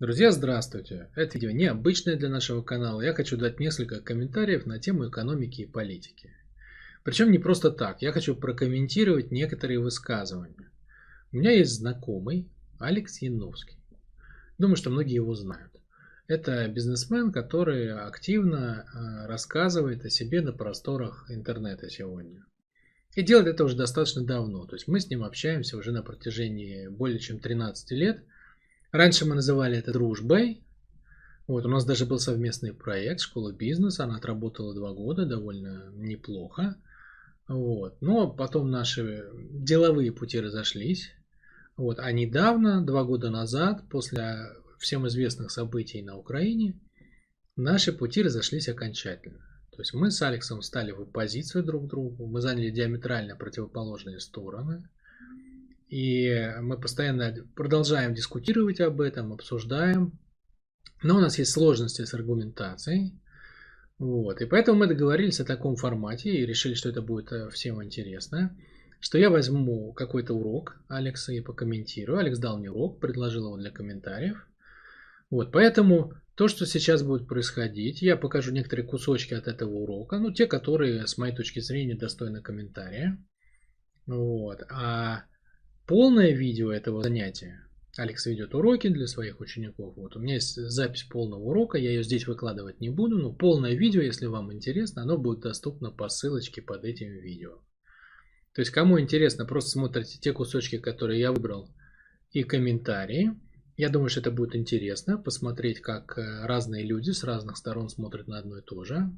Друзья, здравствуйте! Это видео необычное для нашего канала. Я хочу дать несколько комментариев на тему экономики и политики. Причем не просто так. Я хочу прокомментировать некоторые высказывания. У меня есть знакомый Алекс Яновский. Думаю, что многие его знают. Это бизнесмен, который активно э, рассказывает о себе на просторах интернета сегодня. И делает это уже достаточно давно. То есть мы с ним общаемся уже на протяжении более чем 13 лет – Раньше мы называли это дружбой. Вот, у нас даже был совместный проект «Школа бизнеса». Она отработала два года, довольно неплохо. Вот. Но потом наши деловые пути разошлись. Вот. А недавно, два года назад, после всем известных событий на Украине, наши пути разошлись окончательно. То есть мы с Алексом стали в оппозицию друг к другу, мы заняли диаметрально противоположные стороны – и мы постоянно продолжаем дискутировать об этом, обсуждаем. Но у нас есть сложности с аргументацией. Вот. И поэтому мы договорились о таком формате и решили, что это будет э, всем интересно. Что я возьму какой-то урок Алекса и покомментирую. Алекс дал мне урок, предложил его для комментариев. Вот, поэтому то, что сейчас будет происходить, я покажу некоторые кусочки от этого урока, ну, те, которые, с моей точки зрения, достойны комментария. Вот. А полное видео этого занятия. Алекс ведет уроки для своих учеников. Вот у меня есть запись полного урока, я ее здесь выкладывать не буду, но полное видео, если вам интересно, оно будет доступно по ссылочке под этим видео. То есть, кому интересно, просто смотрите те кусочки, которые я выбрал, и комментарии. Я думаю, что это будет интересно, посмотреть, как э, разные люди с разных сторон смотрят на одно и то же.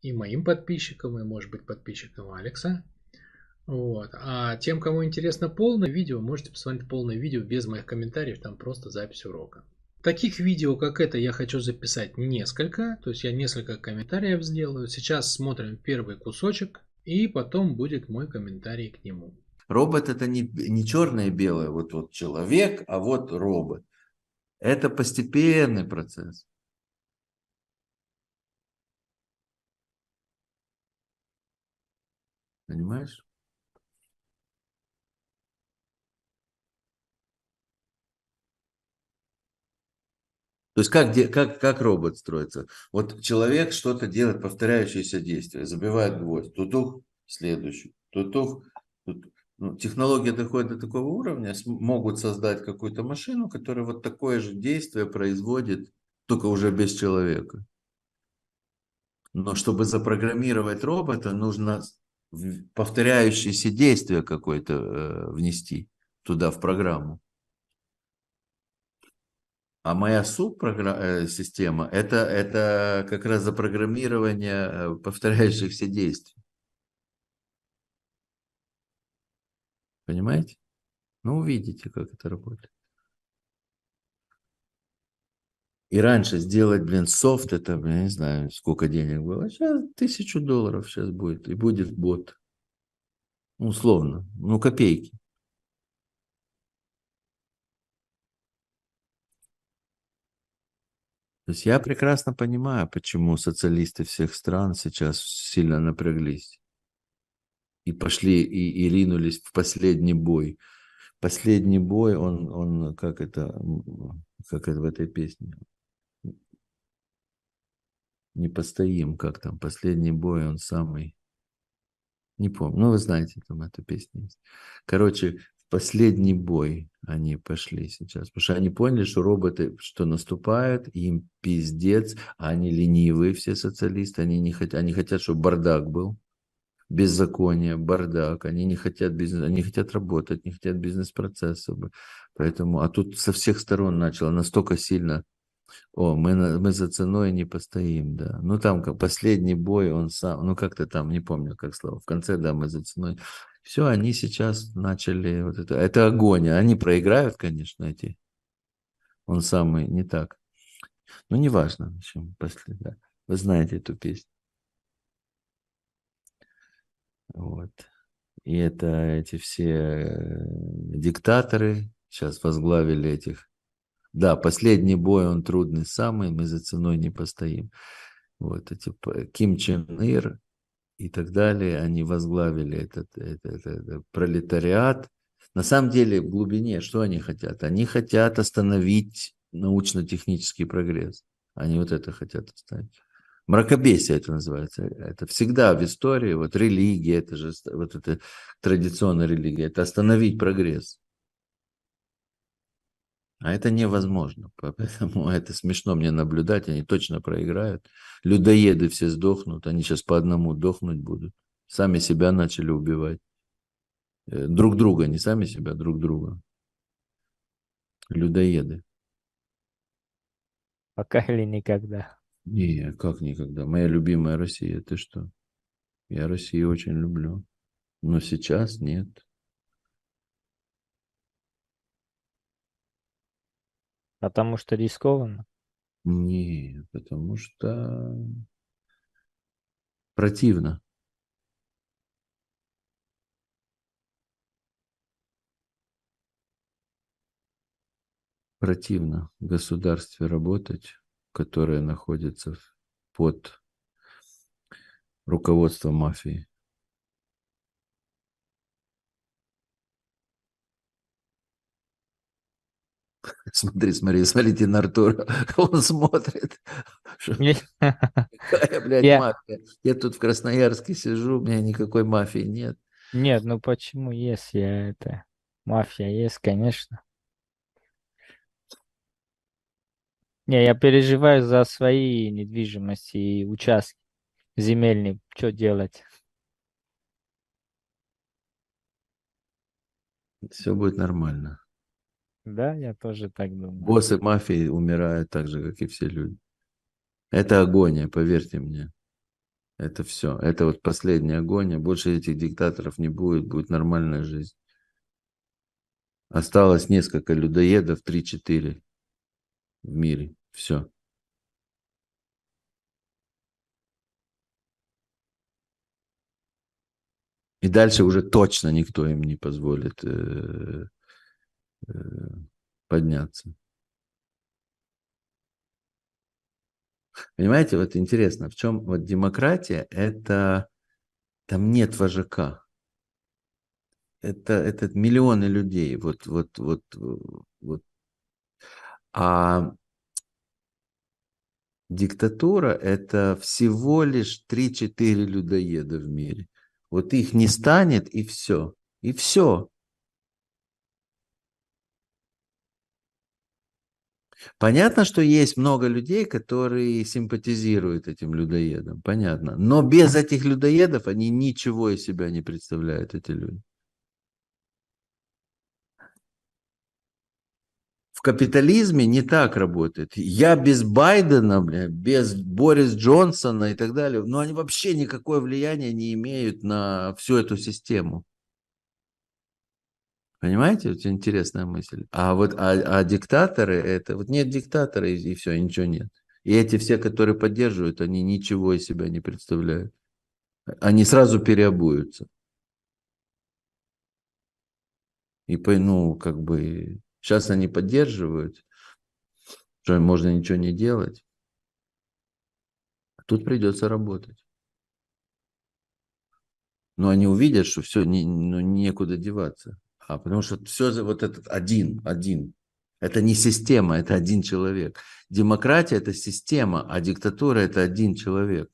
И моим подписчикам, и, может быть, подписчикам Алекса. Вот. А тем, кому интересно полное видео, можете посмотреть полное видео без моих комментариев, там просто запись урока. Таких видео, как это, я хочу записать несколько, то есть я несколько комментариев сделаю. Сейчас смотрим первый кусочек, и потом будет мой комментарий к нему. Робот это не, не черное и белое, вот, вот человек, а вот робот. Это постепенный процесс. Понимаешь? То есть как, как, как робот строится? Вот человек что-то делает, повторяющееся действие, забивает гвоздь, тутух, следующий, тутух, тут. Ну, технология доходит до такого уровня, могут создать какую-то машину, которая вот такое же действие производит, только уже без человека. Но чтобы запрограммировать робота, нужно повторяющееся действие какое-то э, внести туда в программу. А моя суб-система э, это, это как раз запрограммирование э, повторяющихся действий. Понимаете? Ну, увидите, как это работает. И раньше сделать, блин, софт, это, я не знаю, сколько денег было. Сейчас тысячу долларов сейчас будет. И будет бот. Условно. Ну, копейки. То есть я прекрасно понимаю, почему социалисты всех стран сейчас сильно напряглись и пошли и, и ринулись в последний бой. Последний бой, он, он как это, как это в этой песне, не постоим, как там, последний бой, он самый, не помню, ну вы знаете, там эта песня есть. Короче, последний бой они пошли сейчас. Потому что они поняли, что роботы, что наступают, им пиздец, они ленивые все социалисты, они не хотят, они хотят, чтобы бардак был, беззаконие, бардак, они не хотят бизнес, они хотят работать, не хотят бизнес-процессов. Поэтому, а тут со всех сторон начало настолько сильно о, мы, мы за ценой не постоим, да. Ну, там как последний бой, он сам, ну, как-то там, не помню, как слово, в конце, да, мы за ценой. Все, они сейчас начали вот это. Это огонь. Они проиграют, конечно, эти. Он самый не так. Но неважно. В общем, после, да. Вы знаете эту песню. Вот. И это эти все э, диктаторы сейчас возглавили этих. Да, последний бой, он трудный самый, мы за ценой не постоим. Вот эти Ким Чен Ир, и так далее, они возглавили этот, этот, этот пролетариат. На самом деле, в глубине, что они хотят? Они хотят остановить научно-технический прогресс. Они вот это хотят оставить. Мракобесие это называется. Это всегда в истории, вот религия, это же вот это традиционная религия, это остановить прогресс. А это невозможно. Поэтому это смешно мне наблюдать. Они точно проиграют. Людоеды все сдохнут. Они сейчас по одному дохнуть будут. Сами себя начали убивать. Э, друг друга, не сами себя, друг друга. Людоеды. Пока или никогда? Не, как никогда. Моя любимая Россия. Ты что? Я Россию очень люблю. Но сейчас нет. Потому что рискованно? Не, потому что противно. Противно в государстве работать, которое находится под руководством мафии. Смотри, смотри, смотрите на Артура. Он смотрит. Какая, блядь, я... мафия? Я тут в Красноярске сижу, у меня никакой мафии нет. Нет, ну почему есть я это? Мафия есть, конечно. Не, я переживаю за свои недвижимости и участки земельные. Что делать? Все будет нормально. Да, я тоже так думаю. Боссы мафии умирают так же, как и все люди. Это агония, поверьте мне. Это все. Это вот последняя агония. Больше этих диктаторов не будет. Будет нормальная жизнь. Осталось несколько людоедов, 3-4 в мире. Все. И дальше уже точно никто им не позволит э, Э, подняться. Понимаете, вот интересно, в чем вот демократия, это там нет вожака. Это, это миллионы людей. Вот, вот, вот, вот. А диктатура это всего лишь 3-4 людоеда в мире. Вот их не станет, и все. И все. Понятно, что есть много людей, которые симпатизируют этим людоедам, понятно. Но без этих людоедов они ничего из себя не представляют, эти люди. В капитализме не так работает. Я без Байдена, без Борис Джонсона и так далее, но они вообще никакое влияние не имеют на всю эту систему. Понимаете, вот интересная мысль. А вот а, а диктаторы это вот нет диктатора и, и все, и ничего нет. И эти все, которые поддерживают, они ничего из себя не представляют. Они сразу переобуются. И ну, как бы сейчас они поддерживают, что можно ничего не делать. Тут придется работать. Но они увидят, что все, не, ну, некуда деваться. А потому что все вот этот один, один. Это не система, это один человек. Демократия – это система, а диктатура – это один человек.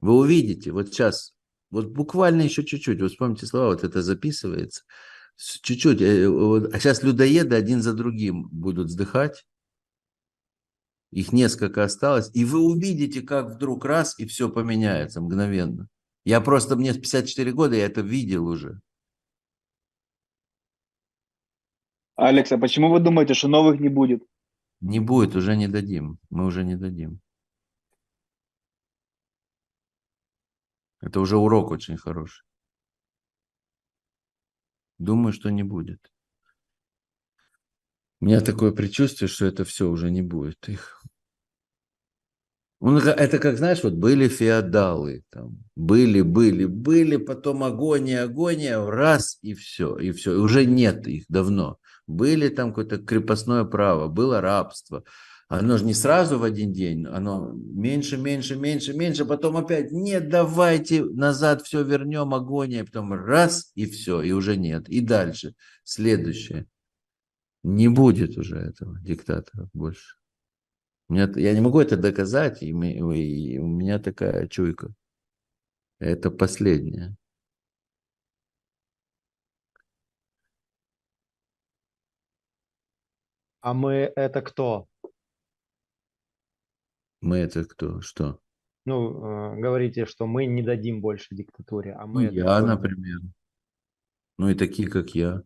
Вы увидите, вот сейчас, вот буквально еще чуть-чуть, вы вспомните слова, вот это записывается, чуть-чуть, э, а сейчас людоеды один за другим будут вздыхать, их несколько осталось, и вы увидите, как вдруг раз, и все поменяется мгновенно. Я просто, мне 54 года, я это видел уже. Алекс, а почему вы думаете, что новых не будет? Не будет, уже не дадим. Мы уже не дадим. Это уже урок очень хороший. Думаю, что не будет. У меня такое предчувствие, что это все уже не будет их. Это как, знаешь, вот были феодалы, там, были, были, были, потом агония, агония, раз и все, и все, и уже нет их давно. Были там какое-то крепостное право, было рабство, Оно же не сразу в один день, оно меньше, меньше, меньше, меньше, потом опять, нет, давайте назад все вернем, агония, потом раз, и все, и уже нет. И дальше, следующее. Не будет уже этого диктатора больше. Меня, я не могу это доказать, и, мы, и у меня такая чуйка. Это последнее. А мы это кто? Мы это кто? Что? Ну, э, говорите, что мы не дадим больше диктатуре, а Ну, мы это я, кто? например. Ну и такие, как я.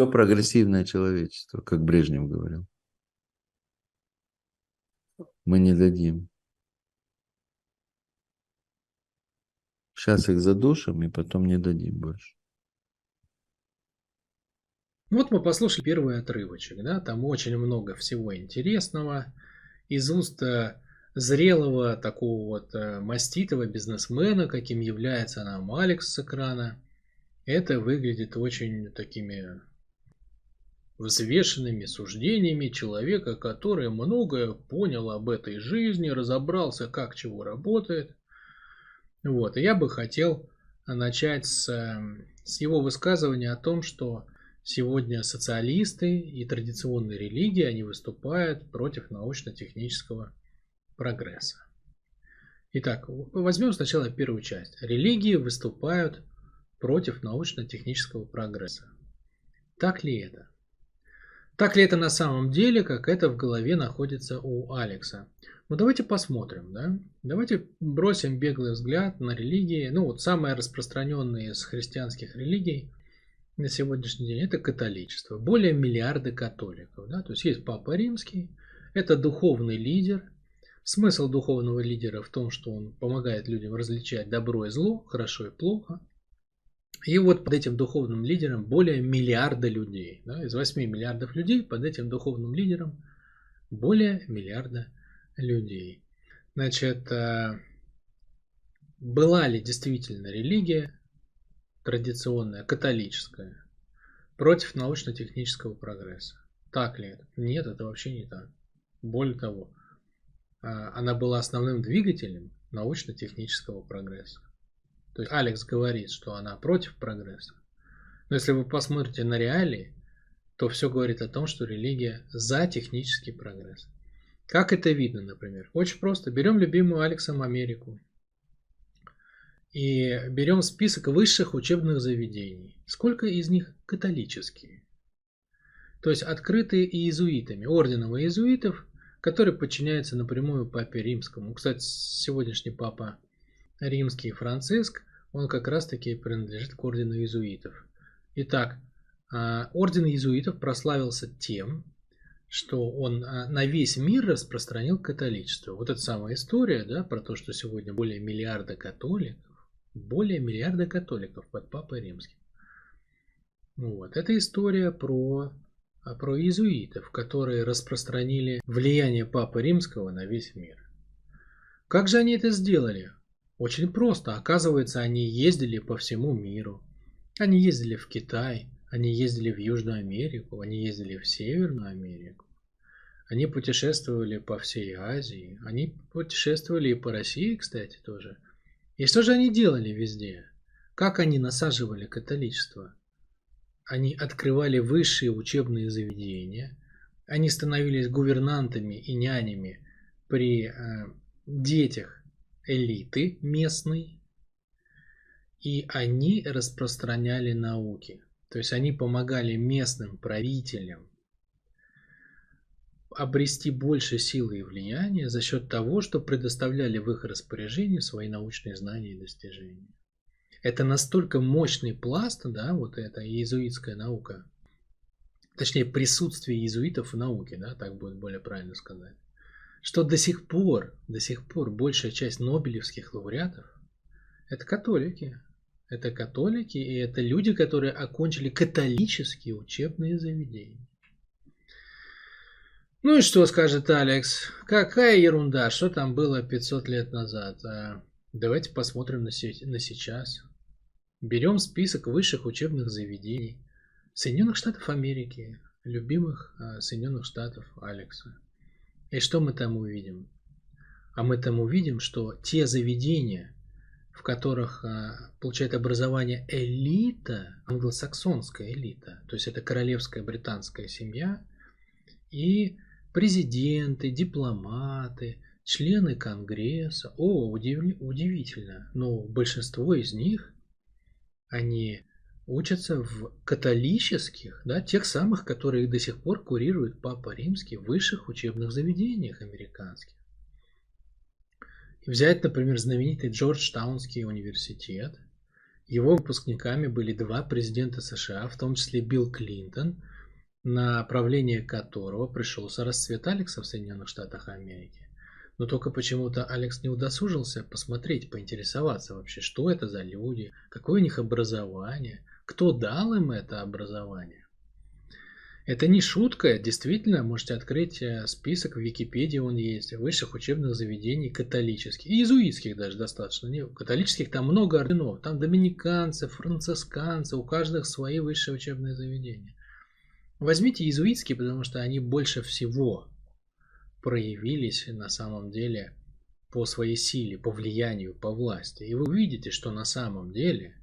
Все прогрессивное человечество, как Брежнев говорил. Мы не дадим. Сейчас их задушим и потом не дадим больше. Ну вот мы послушали первый отрывочек, да, там очень много всего интересного. Из уст э, зрелого такого вот э, маститого бизнесмена, каким является нам Алекс с экрана, это выглядит очень такими взвешенными суждениями человека, который многое понял об этой жизни, разобрался, как чего работает. Вот, и я бы хотел начать с, э, с его высказывания о том, что сегодня социалисты и традиционные религии, они выступают против научно-технического прогресса. Итак, возьмем сначала первую часть. Религии выступают против научно-технического прогресса. Так ли это? Так ли это на самом деле, как это в голове находится у Алекса? Ну давайте посмотрим, да? Давайте бросим беглый взгляд на религии. Ну вот самые распространенные из христианских религий на сегодняшний день это католичество. Более миллиарда католиков, да? То есть есть Папа Римский, это духовный лидер. Смысл духовного лидера в том, что он помогает людям различать добро и зло, хорошо и плохо. И вот под этим духовным лидером более миллиарда людей. Да, из 8 миллиардов людей под этим духовным лидером более миллиарда людей. Значит, была ли действительно религия традиционная, католическая, против научно-технического прогресса? Так ли это? Нет, это вообще не так. Более того, она была основным двигателем научно-технического прогресса. То есть Алекс говорит, что она против прогресса. Но если вы посмотрите на реалии, то все говорит о том, что религия за технический прогресс. Как это видно, например? Очень просто. Берем любимую Алексом Америку. И берем список высших учебных заведений. Сколько из них католические? То есть открытые иезуитами, орденом иезуитов, который подчиняется напрямую папе римскому. Кстати, сегодняшний папа римский Франциск, он как раз таки принадлежит к ордену иезуитов. Итак, орден иезуитов прославился тем, что он на весь мир распространил католичество. Вот эта самая история, да, про то, что сегодня более миллиарда католиков, более миллиарда католиков под Папой Римским. Вот, это история про, про иезуитов, которые распространили влияние Папы Римского на весь мир. Как же они это сделали? Очень просто. Оказывается, они ездили по всему миру. Они ездили в Китай, они ездили в Южную Америку, они ездили в Северную Америку. Они путешествовали по всей Азии, они путешествовали и по России, кстати, тоже. И что же они делали везде? Как они насаживали католичество? Они открывали высшие учебные заведения, они становились гувернантами и нянями при э, детях элиты местной, и они распространяли науки. То есть они помогали местным правителям обрести больше силы и влияния за счет того, что предоставляли в их распоряжение свои научные знания и достижения. Это настолько мощный пласт, да, вот эта иезуитская наука, точнее присутствие иезуитов в науке, да, так будет более правильно сказать, что до сих пор, до сих пор большая часть нобелевских лауреатов это католики. Это католики и это люди, которые окончили католические учебные заведения. Ну и что скажет Алекс? Какая ерунда, что там было 500 лет назад? А давайте посмотрим на, се- на сейчас. Берем список высших учебных заведений Соединенных Штатов Америки, любимых а, Соединенных Штатов Алекса. И что мы там увидим? А мы там увидим, что те заведения, в которых а, получает образование элита, англосаксонская элита, то есть это королевская британская семья, и президенты, дипломаты, члены Конгресса. О, удив- удивительно, но большинство из них, они учатся в католических, да, тех самых, которые до сих пор курирует Папа Римский в высших учебных заведениях американских. И взять, например, знаменитый Джорджтаунский университет. Его выпускниками были два президента США, в том числе Билл Клинтон, на правление которого пришелся расцвет Алекса в Соединенных Штатах Америки. Но только почему-то Алекс не удосужился посмотреть, поинтересоваться вообще, что это за люди, какое у них образование, кто дал им это образование. Это не шутка, действительно, можете открыть э, список в Википедии, он есть, высших учебных заведений католических, и иезуитских даже достаточно. Не, католических там много орденов, там доминиканцы, францисканцы, у каждых свои высшие учебные заведения. Возьмите иезуитские, потому что они больше всего проявились на самом деле по своей силе, по влиянию, по власти. И вы увидите, что на самом деле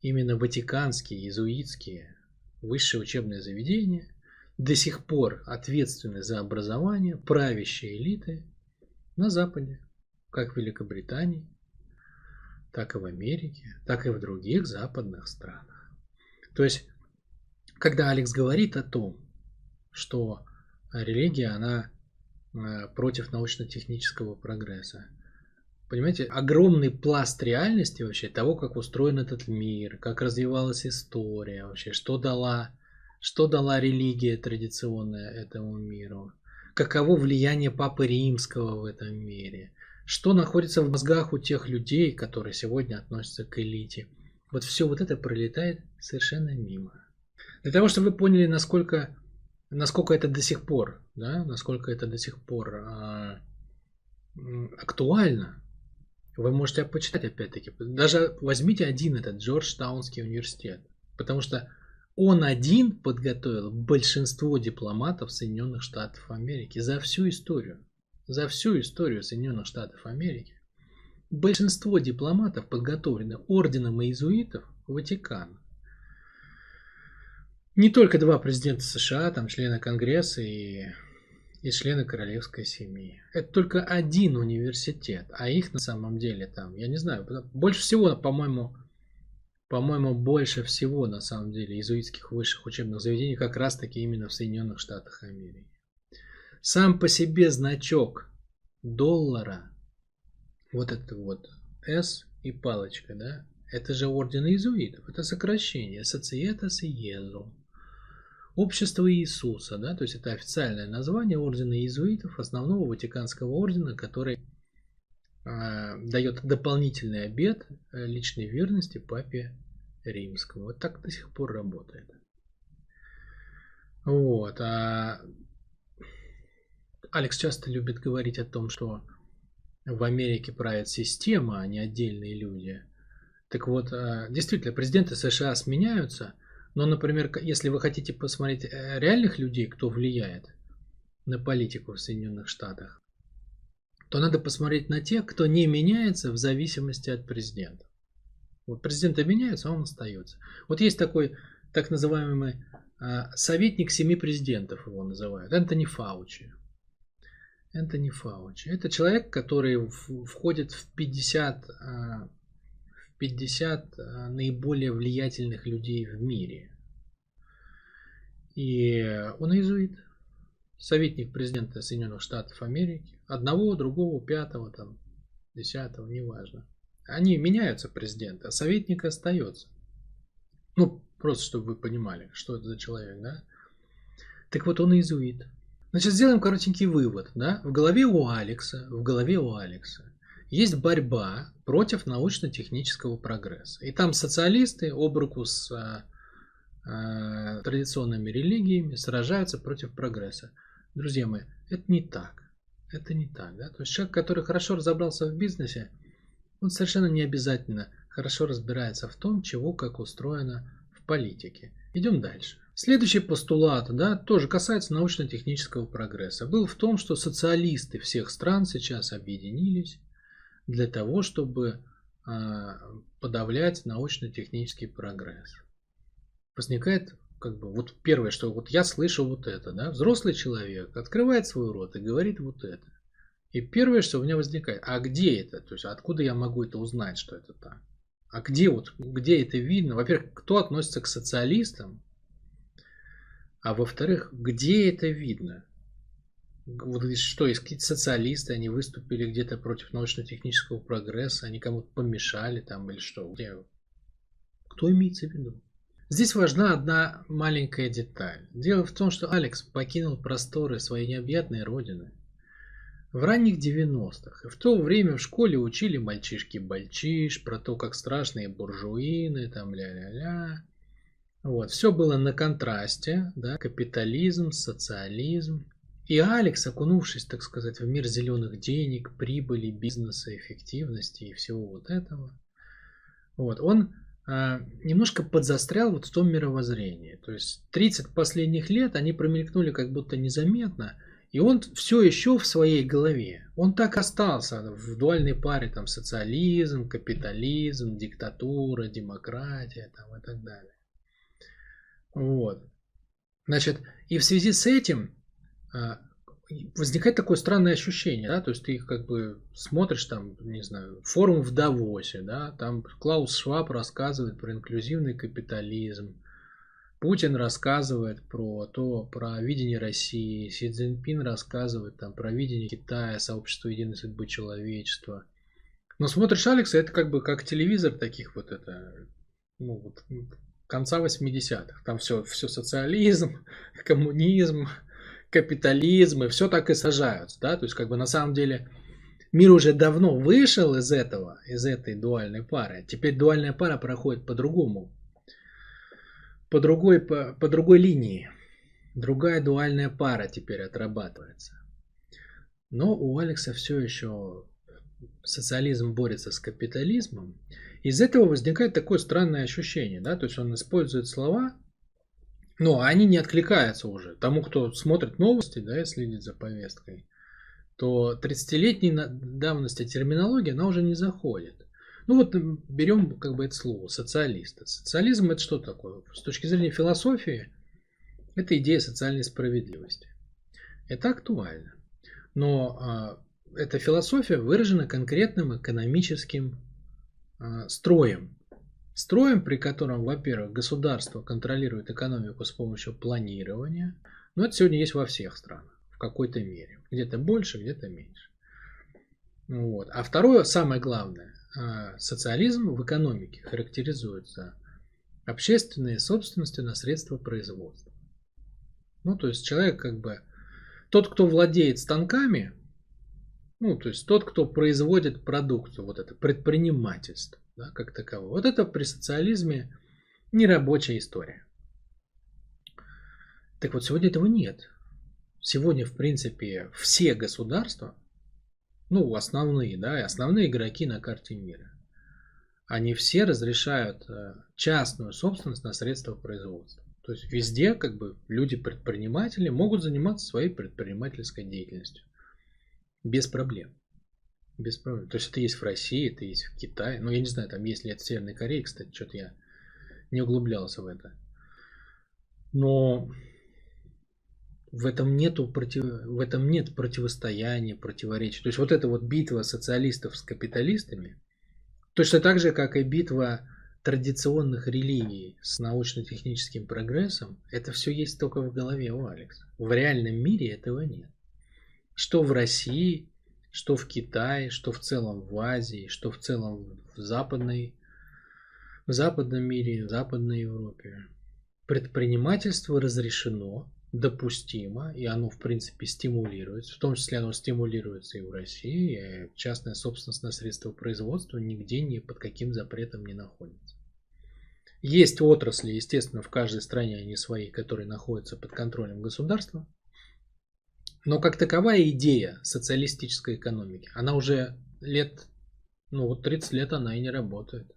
именно ватиканские, иезуитские высшие учебные заведения до сих пор ответственны за образование правящей элиты на Западе, как в Великобритании, так и в Америке, так и в других западных странах. То есть, когда Алекс говорит о том, что религия, она э, против научно-технического прогресса, Понимаете, огромный пласт реальности вообще, того, как устроен этот мир, как развивалась история вообще, что дала, что дала религия традиционная этому миру, каково влияние Папы Римского в этом мире, что находится в мозгах у тех людей, которые сегодня относятся к элите. Вот все вот это пролетает совершенно мимо. Для того, чтобы вы поняли, насколько, насколько это до сих пор, да, насколько это до сих пор а, актуально, вы можете почитать опять-таки. Даже возьмите один этот Джорджтаунский университет. Потому что он один подготовил большинство дипломатов Соединенных Штатов Америки за всю историю. За всю историю Соединенных Штатов Америки. Большинство дипломатов подготовлены орденом иезуитов Ватикана. Не только два президента США, там члены Конгресса и и члены королевской семьи. Это только один университет, а их на самом деле там, я не знаю, больше всего, по-моему, по-моему, больше всего на самом деле иезуитских высших учебных заведений как раз таки именно в Соединенных Штатах Америки. Сам по себе значок доллара, вот это вот S и палочка, да, это же орден иезуитов, это сокращение, Societas Iesu. Общество Иисуса, да, то есть это официальное название ордена иезуитов, основного Ватиканского ордена, который э, дает дополнительный обет личной верности папе римскому. Вот так до сих пор работает. Вот. А Алекс часто любит говорить о том, что в Америке правит система, а не отдельные люди. Так вот, действительно, президенты США сменяются – но, например, если вы хотите посмотреть э, реальных людей, кто влияет на политику в Соединенных Штатах, то надо посмотреть на тех, кто не меняется в зависимости от президента. Вот президенты меняются, а он остается. Вот есть такой так называемый а, советник семи президентов, его называют, Энтони Фаучи. Энтони Фаучи. Это человек, который входит в 50 50 э, наиболее влиятельных людей в мире. И он иезуит, советник президента Соединенных Штатов Америки, одного, другого, пятого, там, десятого, неважно. Они меняются президенты, а советник остается. Ну, просто чтобы вы понимали, что это за человек, да? Так вот, он иезуит. Значит, сделаем коротенький вывод, да? В голове у Алекса, в голове у Алекса есть борьба против научно-технического прогресса. И там социалисты об руку с э, традиционными религиями сражаются против прогресса. Друзья мои, Это не так. Это не так. Да? То есть человек, который хорошо разобрался в бизнесе, он совершенно не обязательно хорошо разбирается в том, чего как устроено в политике. Идем дальше. Следующий постулат, да, тоже касается научно-технического прогресса, был в том, что социалисты всех стран сейчас объединились для того, чтобы э, подавлять научно-технический прогресс. Возникает как бы вот первое, что вот я слышу вот это, да, взрослый человек открывает свой рот и говорит вот это. И первое, что у меня возникает, а где это? То есть откуда я могу это узнать, что это так? А где вот, где это видно? Во-первых, кто относится к социалистам? А во-вторых, где это видно? Вот что, есть какие-то социалисты, они выступили где-то против научно-технического прогресса, они кому-то помешали там или что? Где? Кто имеется в виду? Здесь важна одна маленькая деталь. Дело в том, что Алекс покинул просторы своей необъятной родины в ранних 90-х. И в то время в школе учили мальчишки-бальчиш про то, как страшные буржуины, там ля-ля-ля. Вот, все было на контрасте, да, капитализм, социализм. И Алекс, окунувшись, так сказать, в мир зеленых денег, прибыли, бизнеса, эффективности и всего вот этого, вот, он а, немножко подзастрял вот в том мировоззрении. То есть 30 последних лет они промелькнули как будто незаметно, и он все еще в своей голове. Он так остался в дуальной паре там социализм, капитализм, диктатура, демократия там, и так далее. Вот. Значит, и в связи с этим возникает такое странное ощущение, да, то есть ты как бы смотришь там, не знаю, форум в Давосе, да, там Клаус Шваб рассказывает про инклюзивный капитализм, Путин рассказывает про то, про видение России, Си Цзиньпин рассказывает там про видение Китая, сообщество единой судьбы человечества. Но смотришь Алекса, это как бы как телевизор таких вот это, ну вот конца 80-х. Там все, все социализм, коммунизм, капитализм, и все так и сажаются. Да? То есть, как бы на самом деле, мир уже давно вышел из этого, из этой дуальной пары. Теперь дуальная пара проходит по-другому. По другой, по, по другой линии. Другая дуальная пара теперь отрабатывается. Но у Алекса все еще социализм борется с капитализмом. Из этого возникает такое странное ощущение, да, то есть он использует слова, но они не откликаются уже. Тому, кто смотрит новости, да, и следит за повесткой, то 30-летней давности терминология, она уже не заходит. Ну вот берем как бы это слово, социалист. Социализм это что такое? С точки зрения философии, это идея социальной справедливости. Это актуально. Но а, эта философия выражена конкретным экономическим э, строем. Строем, при котором, во-первых, государство контролирует экономику с помощью планирования. Но это сегодня есть во всех странах, в какой-то мере. Где-то больше, где-то меньше. Вот. А второе, самое главное, э, социализм в экономике характеризуется общественной собственностью на средства производства. Ну, то есть человек как бы, тот, кто владеет станками, ну, то есть тот, кто производит продукцию, вот это предпринимательство, да, как таковое. Вот это при социализме нерабочая история. Так вот, сегодня этого нет. Сегодня, в принципе, все государства, ну, основные, да, и основные игроки на карте мира, они все разрешают э, частную собственность на средства производства. То есть везде как бы люди-предприниматели могут заниматься своей предпринимательской деятельностью. Без проблем. Без проблем. То есть это есть в России, это есть в Китае. Ну, я не знаю, там есть ли это в Северной Корее, кстати, что-то я не углублялся в это. Но в этом нету против... в этом нет противостояния, противоречия. То есть вот эта вот битва социалистов с капиталистами, точно так же, как и битва традиционных религий с научно-техническим прогрессом, это все есть только в голове у Алекса. В реальном мире этого нет что в России, что в Китае, что в целом в Азии, что в целом в западной, в западном мире, в Западной Европе. Предпринимательство разрешено, допустимо, и оно, в принципе, стимулируется. В том числе оно стимулируется и в России. И частная собственность на средства производства нигде ни под каким запретом не находится. Есть отрасли, естественно, в каждой стране они свои, которые находятся под контролем государства. Но как таковая идея социалистической экономики, она уже лет, ну вот 30 лет она и не работает.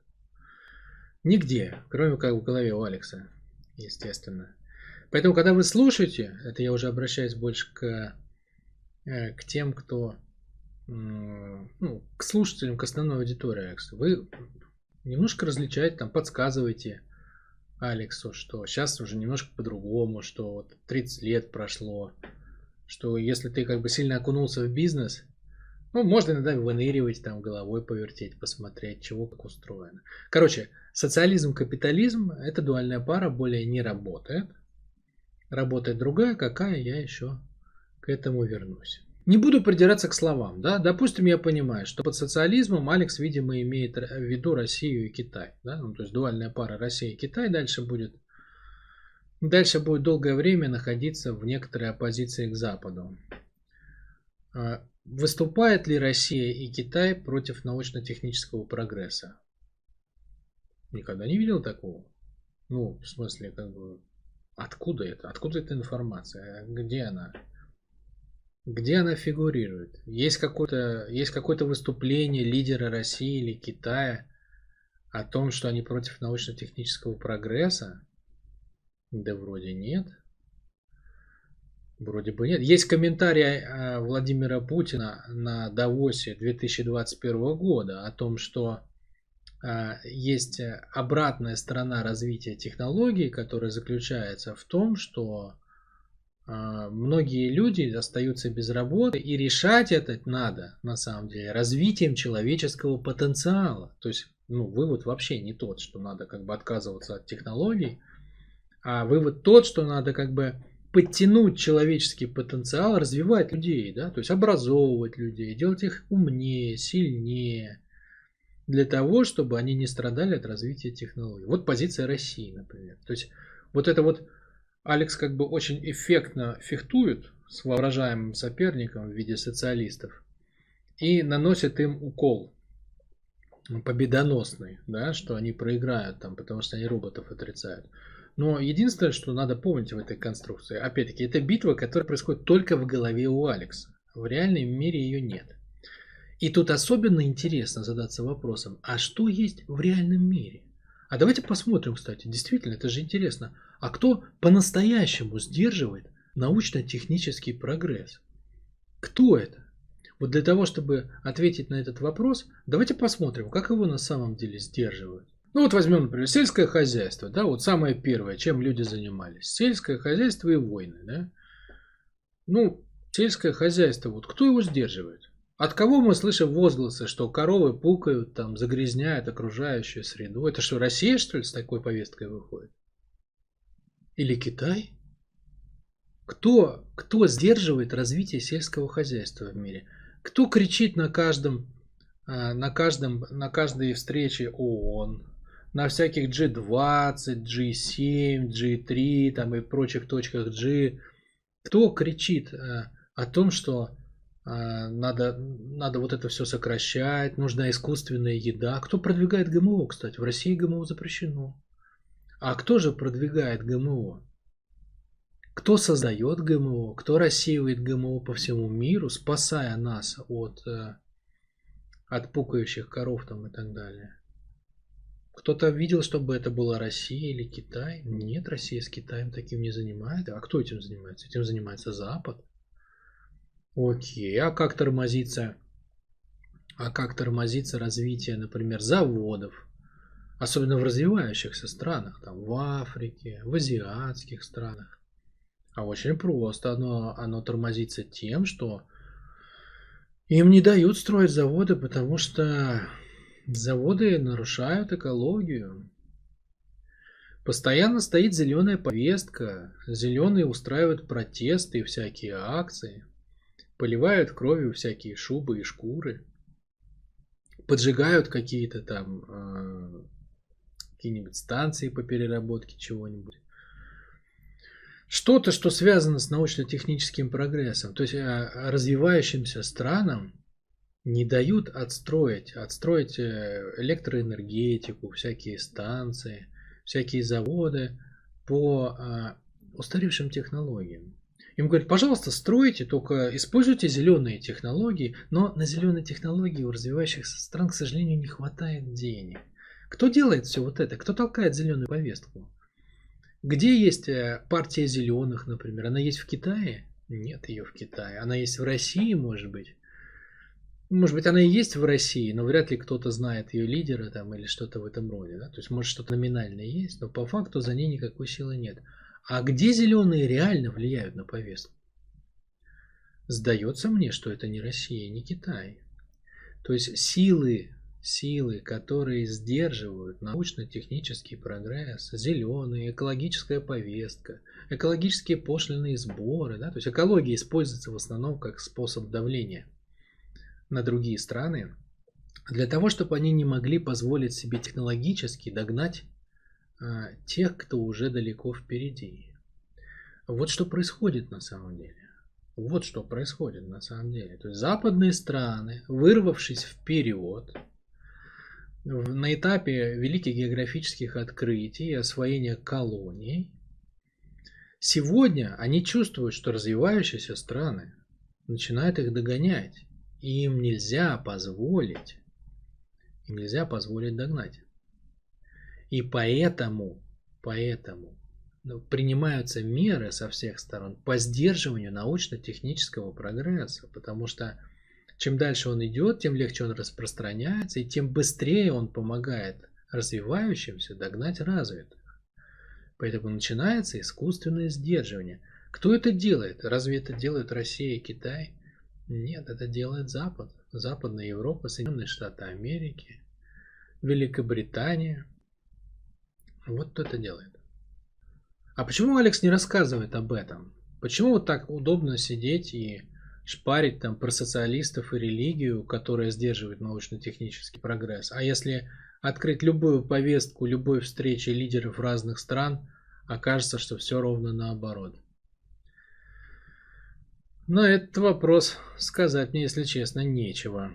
Нигде, кроме как в голове у Алекса, естественно. Поэтому, когда вы слушаете, это я уже обращаюсь больше к, э, к тем, кто, ну, к слушателям, к основной аудитории Алекса, вы немножко различаете, там, подсказываете Алексу, что сейчас уже немножко по-другому, что вот 30 лет прошло, что если ты как бы сильно окунулся в бизнес, ну, можно иногда выныривать, там, головой повертеть, посмотреть, чего как устроено. Короче, социализм, капитализм, эта дуальная пара более не работает. Работает другая, какая, я еще к этому вернусь. Не буду придираться к словам, да, допустим, я понимаю, что под социализмом Алекс, видимо, имеет в виду Россию и Китай, да, ну, то есть дуальная пара Россия и Китай дальше будет, дальше будет долгое время находиться в некоторой оппозиции к Западу. А, выступает ли Россия и Китай против научно-технического прогресса? Никогда не видел такого. Ну, в смысле, как бы, откуда это? Откуда эта информация? Где она? Где она фигурирует? Есть какое-то есть какое-то выступление лидера России или Китая о том, что они против научно-технического прогресса? Да вроде нет. Вроде бы нет. Есть комментарий э, Владимира Путина на Давосе 2021 года о том, что э, есть обратная сторона развития технологий, которая заключается в том, что э, многие люди остаются без работы, и решать это надо, на самом деле, развитием человеческого потенциала. То есть, ну, вывод вообще не тот, что надо как бы отказываться от технологий, а вывод тот, что надо как бы подтянуть человеческий потенциал, развивать людей, да, то есть образовывать людей, делать их умнее, сильнее, для того, чтобы они не страдали от развития технологий. Вот позиция России, например. То есть вот это вот Алекс как бы очень эффектно фехтует с воображаемым соперником в виде социалистов и наносит им укол победоносный, да, что они проиграют там, потому что они роботов отрицают. Но единственное, что надо помнить в этой конструкции, опять-таки, это битва, которая происходит только в голове у Алекса. В реальном мире ее нет. И тут особенно интересно задаться вопросом, а что есть в реальном мире? А давайте посмотрим, кстати, действительно, это же интересно. А кто по-настоящему сдерживает научно-технический прогресс? Кто это? Вот для того, чтобы ответить на этот вопрос, давайте посмотрим, как его на самом деле сдерживают. Ну вот возьмем, например, сельское хозяйство, да, вот самое первое, чем люди занимались. Сельское хозяйство и войны, да. Ну, сельское хозяйство, вот кто его сдерживает? От кого мы слышим возгласы, что коровы пукают, там, загрязняют окружающую среду? Это что, Россия, что ли, с такой повесткой выходит? Или Китай? Кто, кто сдерживает развитие сельского хозяйства в мире? Кто кричит на каждом, а, на каждом, на каждой встрече ООН, на всяких G20, G7, G3 там и прочих точках G. Кто кричит э, о том, что э, надо, надо вот это все сокращать, нужна искусственная еда? Кто продвигает ГМО, кстати? В России ГМО запрещено. А кто же продвигает ГМО? Кто создает ГМО? Кто рассеивает ГМО по всему миру, спасая нас от, э, от пукающих коров там и так далее? Кто-то видел, чтобы это была Россия или Китай? Нет, Россия с Китаем таким не занимается. А кто этим занимается? Этим занимается Запад. Окей, а как тормозится, а как тормозится развитие, например, заводов, особенно в развивающихся странах, там, в Африке, в азиатских странах? А очень просто, оно, оно тормозится тем, что им не дают строить заводы, потому что Заводы нарушают экологию. Постоянно стоит зеленая повестка. Зеленые устраивают протесты и всякие акции. Поливают кровью всякие шубы и шкуры. Поджигают какие-то там э, какие-нибудь станции по переработке чего-нибудь. Что-то, что связано с научно-техническим прогрессом. То есть э, развивающимся странам не дают отстроить, отстроить э, электроэнергетику, всякие станции, всякие заводы по а, устаревшим технологиям. Им говорят, пожалуйста, стройте, только используйте зеленые технологии, но на зеленые технологии у развивающихся стран, к сожалению, не хватает денег. Кто делает все вот это? Кто толкает зеленую повестку? Где есть э, партия зеленых, например? Она есть в Китае? Нет ее в Китае. Она есть в России, может быть. Может быть, она и есть в России, но вряд ли кто-то знает ее лидера там или что-то в этом роде. Да? То есть, может, что-то номинальное есть, но по факту за ней никакой силы нет. А где зеленые реально влияют на повестку? Сдается мне, что это не Россия, не Китай. То есть силы, силы, которые сдерживают научно-технический прогресс, зеленые, экологическая повестка, экологические пошлинные сборы, да, то есть экология используется в основном как способ давления на другие страны, для того, чтобы они не могли позволить себе технологически догнать а, тех, кто уже далеко впереди. Вот что происходит на самом деле. Вот что происходит на самом деле. То есть западные страны, вырвавшись вперед, на этапе великих географических открытий и освоения колоний, сегодня они чувствуют, что развивающиеся страны начинают их догонять. Им нельзя позволить, им нельзя позволить догнать. И поэтому, поэтому ну, принимаются меры со всех сторон по сдерживанию научно-технического прогресса, потому что чем дальше он идет, тем легче он распространяется, и тем быстрее он помогает развивающимся догнать развитых. Поэтому начинается искусственное сдерживание. Кто это делает? Разве это делает Россия и Китай? Нет, это делает Запад. Западная Европа, Соединенные Штаты Америки, Великобритания – вот кто это делает. А почему Алекс не рассказывает об этом? Почему вот так удобно сидеть и шпарить там про социалистов и религию, которая сдерживает научно-технический прогресс? А если открыть любую повестку любой встречи лидеров разных стран, окажется, что все ровно наоборот. На этот вопрос сказать мне, если честно, нечего.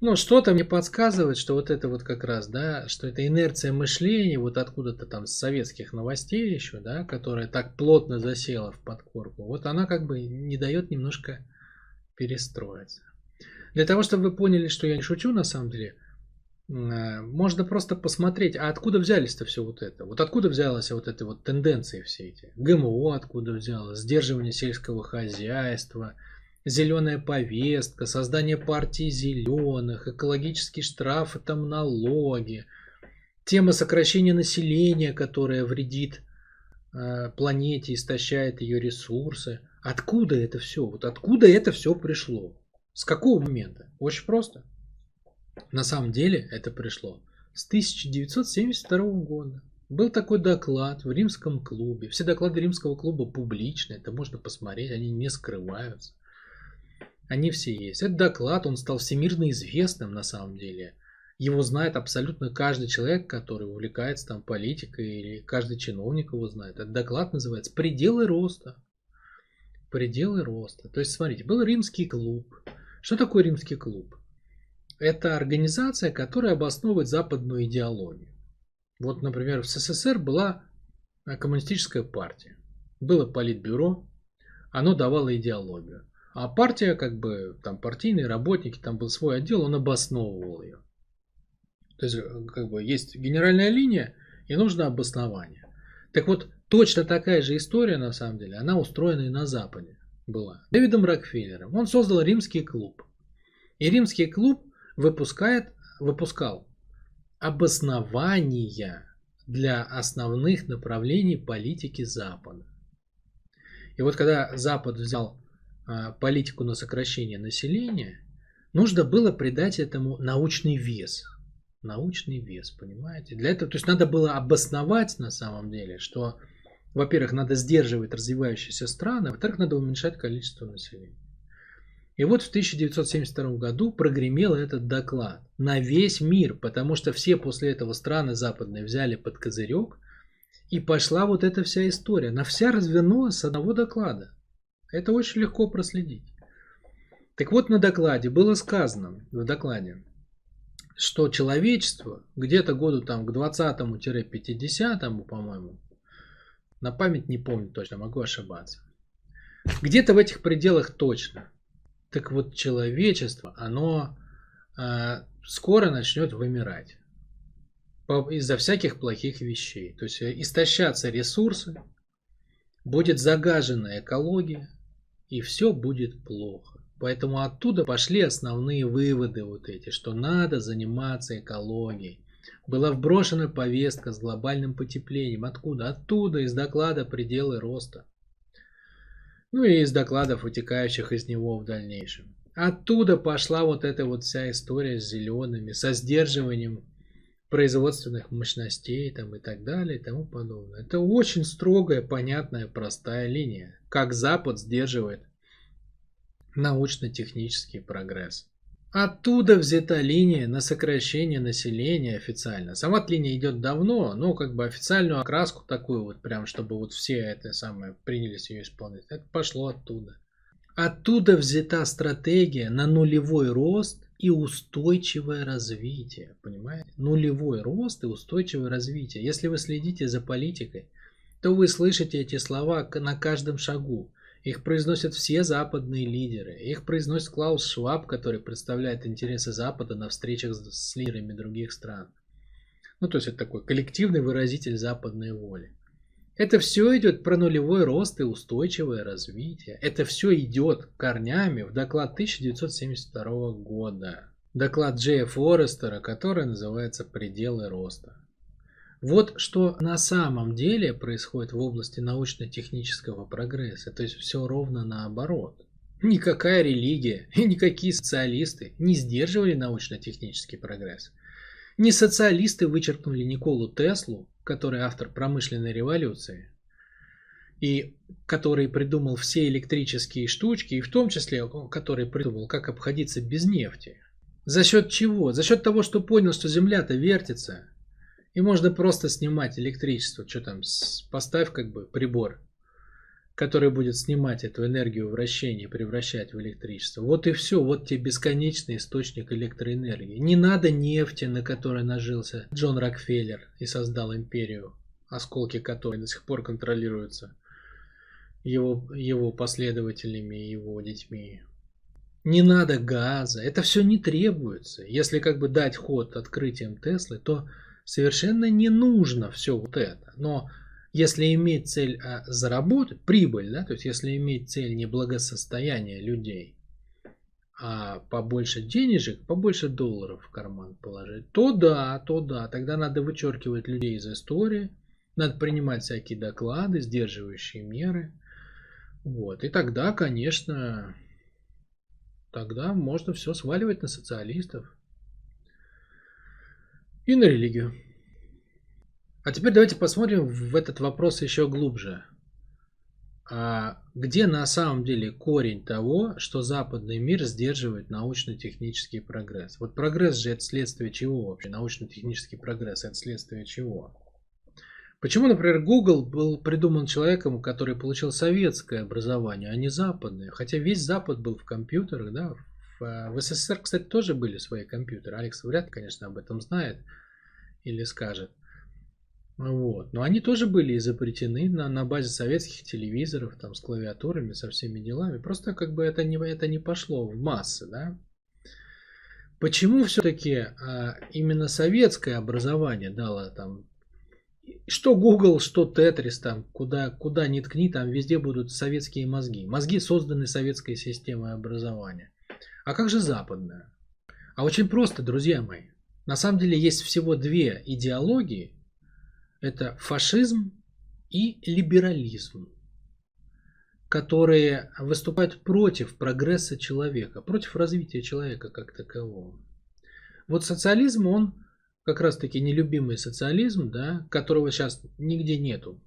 Ну, что-то мне подсказывает, что вот это вот как раз, да, что это инерция мышления, вот откуда-то там с советских новостей еще, да, которая так плотно засела в подкорку, вот она как бы не дает немножко перестроиться. Для того, чтобы вы поняли, что я не шучу на самом деле, можно просто посмотреть, а откуда взялись-то все вот это? Вот откуда взялась вот эта вот тенденции все эти? ГМО откуда взялось? Сдерживание сельского хозяйства – зеленая повестка, создание партии зеленых, экологические штрафы, там налоги, тема сокращения населения, которая вредит э, планете, истощает ее ресурсы. Откуда это все? Вот откуда это все пришло? С какого момента? Очень просто. На самом деле это пришло с 1972 года. Был такой доклад в римском клубе. Все доклады римского клуба публичны, это можно посмотреть, они не скрываются. Они все есть. Этот доклад, он стал всемирно известным на самом деле. Его знает абсолютно каждый человек, который увлекается там политикой, или каждый чиновник его знает. Этот доклад называется «Пределы роста». Пределы роста. То есть, смотрите, был римский клуб. Что такое римский клуб? Это организация, которая обосновывает западную идеологию. Вот, например, в СССР была коммунистическая партия. Было политбюро, оно давало идеологию. А партия, как бы, там партийные работники, там был свой отдел, он обосновывал ее. То есть, как бы, есть генеральная линия, и нужно обоснование. Так вот, точно такая же история, на самом деле, она устроена и на Западе была. Дэвидом Рокфеллером. Он создал римский клуб. И римский клуб выпускает, выпускал обоснования для основных направлений политики Запада. И вот когда Запад взял а, политику на сокращение населения, нужно было придать этому научный вес. Научный вес, понимаете? Для этого, то есть надо было обосновать на самом деле, что, во-первых, надо сдерживать развивающиеся страны, во-вторых, надо уменьшать количество населения. И вот в 1972 году прогремел этот доклад на весь мир, потому что все после этого страны западные взяли под козырек, и пошла вот эта вся история. Она вся развернулась с одного доклада. Это очень легко проследить. Так вот, на докладе было сказано, в докладе, что человечество где-то году там к 20-50, по-моему, на память не помню точно, могу ошибаться, Где-то в этих пределах точно. Так вот, человечество, оно э, скоро начнет вымирать из-за всяких плохих вещей. То есть э, истощаться ресурсы, будет загажена экология, и все будет плохо. Поэтому оттуда пошли основные выводы вот эти, что надо заниматься экологией. Была вброшена повестка с глобальным потеплением. Откуда? Оттуда, из доклада «Пределы роста». Ну и из докладов, вытекающих из него в дальнейшем. Оттуда пошла вот эта вот вся история с зелеными, со сдерживанием производственных мощностей там, и так далее и тому подобное. Это очень строгая, понятная, простая линия. Как Запад сдерживает научно-технический прогресс. Оттуда взята линия на сокращение населения официально. Сама линия идет давно, но как бы официальную окраску такую вот прям, чтобы вот все это самое принялись ее исполнять, это пошло оттуда. Оттуда взята стратегия на нулевой рост и устойчивое развитие. Понимаете? Нулевой рост и устойчивое развитие. Если вы следите за политикой, то вы слышите эти слова на каждом шагу. Их произносят все западные лидеры. Их произносит Клаус Шваб, который представляет интересы Запада на встречах с лидерами других стран. Ну, то есть это такой коллективный выразитель западной воли. Это все идет про нулевой рост и устойчивое развитие. Это все идет корнями в доклад 1972 года. Доклад Джея Форестера, который называется «Пределы роста». Вот что на самом деле происходит в области научно-технического прогресса. То есть все ровно наоборот. Никакая религия и никакие социалисты не сдерживали научно-технический прогресс. Не социалисты вычеркнули Николу Теслу который автор промышленной революции, и который придумал все электрические штучки, и в том числе, который придумал, как обходиться без нефти. За счет чего? За счет того, что понял, что Земля-то вертится, и можно просто снимать электричество. Что там, поставь как бы прибор который будет снимать эту энергию вращения превращать в электричество. Вот и все, вот тебе бесконечный источник электроэнергии. Не надо нефти, на которой нажился Джон Рокфеллер и создал империю, осколки которой до сих пор контролируются его, его последователями и его детьми. Не надо газа, это все не требуется. Если как бы дать ход открытиям Теслы, то совершенно не нужно все вот это. Но если иметь цель а, заработать, прибыль, да, то есть если иметь цель не благосостояние людей, а побольше денежек, побольше долларов в карман положить, то да, то да, тогда надо вычеркивать людей из истории, надо принимать всякие доклады, сдерживающие меры. Вот. И тогда, конечно, тогда можно все сваливать на социалистов и на религию. А теперь давайте посмотрим в этот вопрос еще глубже. А где на самом деле корень того, что западный мир сдерживает научно-технический прогресс? Вот прогресс же это следствие чего вообще? Научно-технический прогресс это следствие чего? Почему, например, Google был придуман человеком, который получил советское образование, а не западное? Хотя весь Запад был в компьютерах, да? В, в СССР, кстати, тоже были свои компьютеры. Алекс вряд конечно, об этом знает или скажет. Вот. Но они тоже были изобретены на, на базе советских телевизоров, там, с клавиатурами, со всеми делами. Просто как бы это не, это не пошло в массы, да. Почему все-таки а, именно советское образование дало там что Google, что Tetris, там, куда, куда ни ткни, там везде будут советские мозги. Мозги созданы советской системой образования. А как же западная? А очень просто, друзья мои. На самом деле есть всего две идеологии, это фашизм и либерализм, которые выступают против прогресса человека, против развития человека как такового. Вот социализм, он как раз таки нелюбимый социализм, да, которого сейчас нигде нету.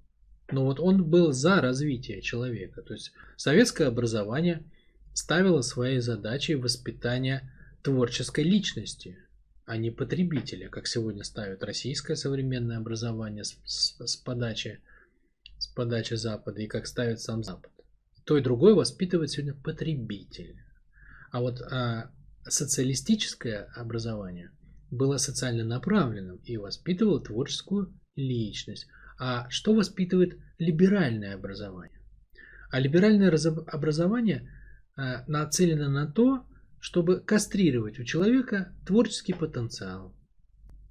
Но вот он был за развитие человека. То есть советское образование ставило своей задачей воспитание творческой личности – а не потребителя, как сегодня ставит российское современное образование с, с, с, подачи, с подачи Запада и как ставит сам Запад. То и другое воспитывает сегодня потребитель. А вот а, социалистическое образование было социально направленным и воспитывало творческую личность. А что воспитывает либеральное образование? А либеральное образование э, нацелено на то, чтобы кастрировать у человека творческий потенциал.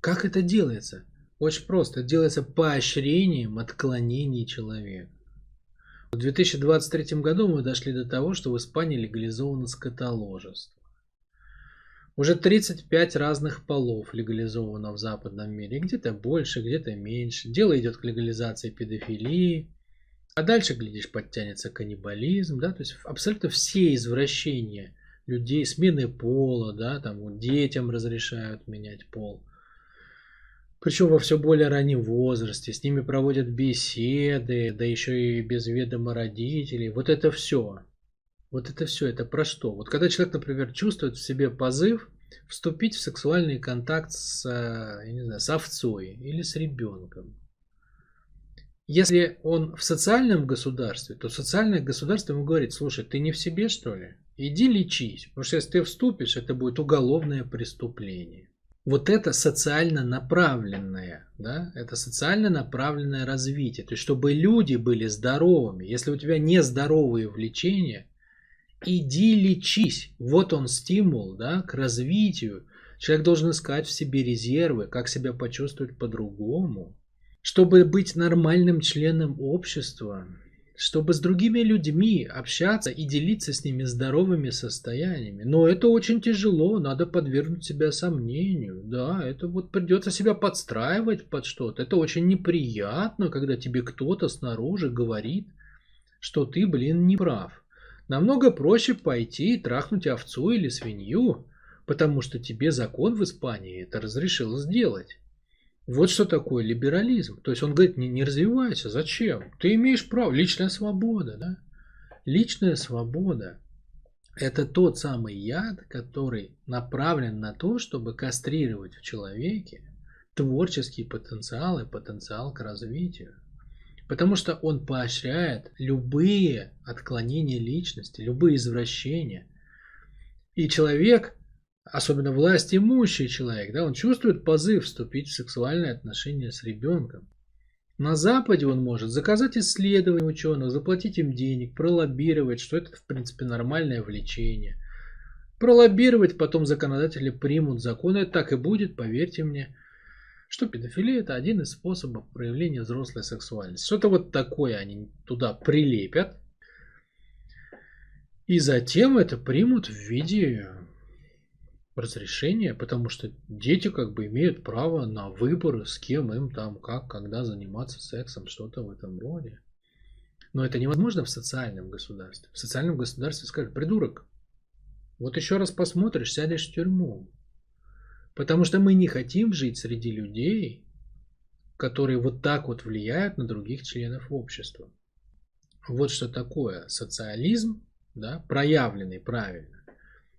Как это делается? Очень просто. Это делается поощрением отклонений человека. В 2023 году мы дошли до того, что в Испании легализовано скотоложество. Уже 35 разных полов легализовано в западном мире. Где-то больше, где-то меньше. Дело идет к легализации педофилии. А дальше, глядишь, подтянется каннибализм. Да? То есть абсолютно все извращения людей, смены пола, да, там вот детям разрешают менять пол. Причем во все более раннем возрасте. С ними проводят беседы, да еще и без ведома родителей. Вот это все. Вот это все, это про что? Вот когда человек, например, чувствует в себе позыв вступить в сексуальный контакт с, я не знаю, с овцой или с ребенком. Если он в социальном государстве, то социальное государство ему говорит, слушай, ты не в себе что ли? Иди лечись, потому что если ты вступишь, это будет уголовное преступление. Вот это социально направленное, да, это социально направленное развитие. То есть, чтобы люди были здоровыми. Если у тебя нездоровые влечения, иди лечись. Вот он стимул, да, к развитию. Человек должен искать в себе резервы, как себя почувствовать по-другому. Чтобы быть нормальным членом общества, чтобы с другими людьми общаться и делиться с ними здоровыми состояниями. Но это очень тяжело, надо подвергнуть себя сомнению. Да, это вот придется себя подстраивать под что-то. Это очень неприятно, когда тебе кто-то снаружи говорит, что ты, блин, не прав. Намного проще пойти и трахнуть овцу или свинью, потому что тебе закон в Испании это разрешил сделать. Вот что такое либерализм. То есть он говорит, не, не развивайся, зачем? Ты имеешь право, личная свобода, да? Личная свобода – это тот самый яд, который направлен на то, чтобы кастрировать в человеке творческий потенциал и потенциал к развитию. Потому что он поощряет любые отклонения личности, любые извращения. И человек особенно власть имущий человек, да, он чувствует позыв вступить в сексуальные отношения с ребенком. На Западе он может заказать исследования ученых, заплатить им денег, пролоббировать, что это в принципе нормальное влечение. Пролоббировать, потом законодатели примут законы, это так и будет, поверьте мне, что педофилия это один из способов проявления взрослой сексуальности. Что-то вот такое они туда прилепят, и затем это примут в виде разрешение, потому что дети как бы имеют право на выбор, с кем им там, как, когда заниматься сексом, что-то в этом роде. Но это невозможно в социальном государстве. В социальном государстве скажут, придурок, вот еще раз посмотришь, сядешь в тюрьму. Потому что мы не хотим жить среди людей, которые вот так вот влияют на других членов общества. Вот что такое социализм, да, проявленный правильно.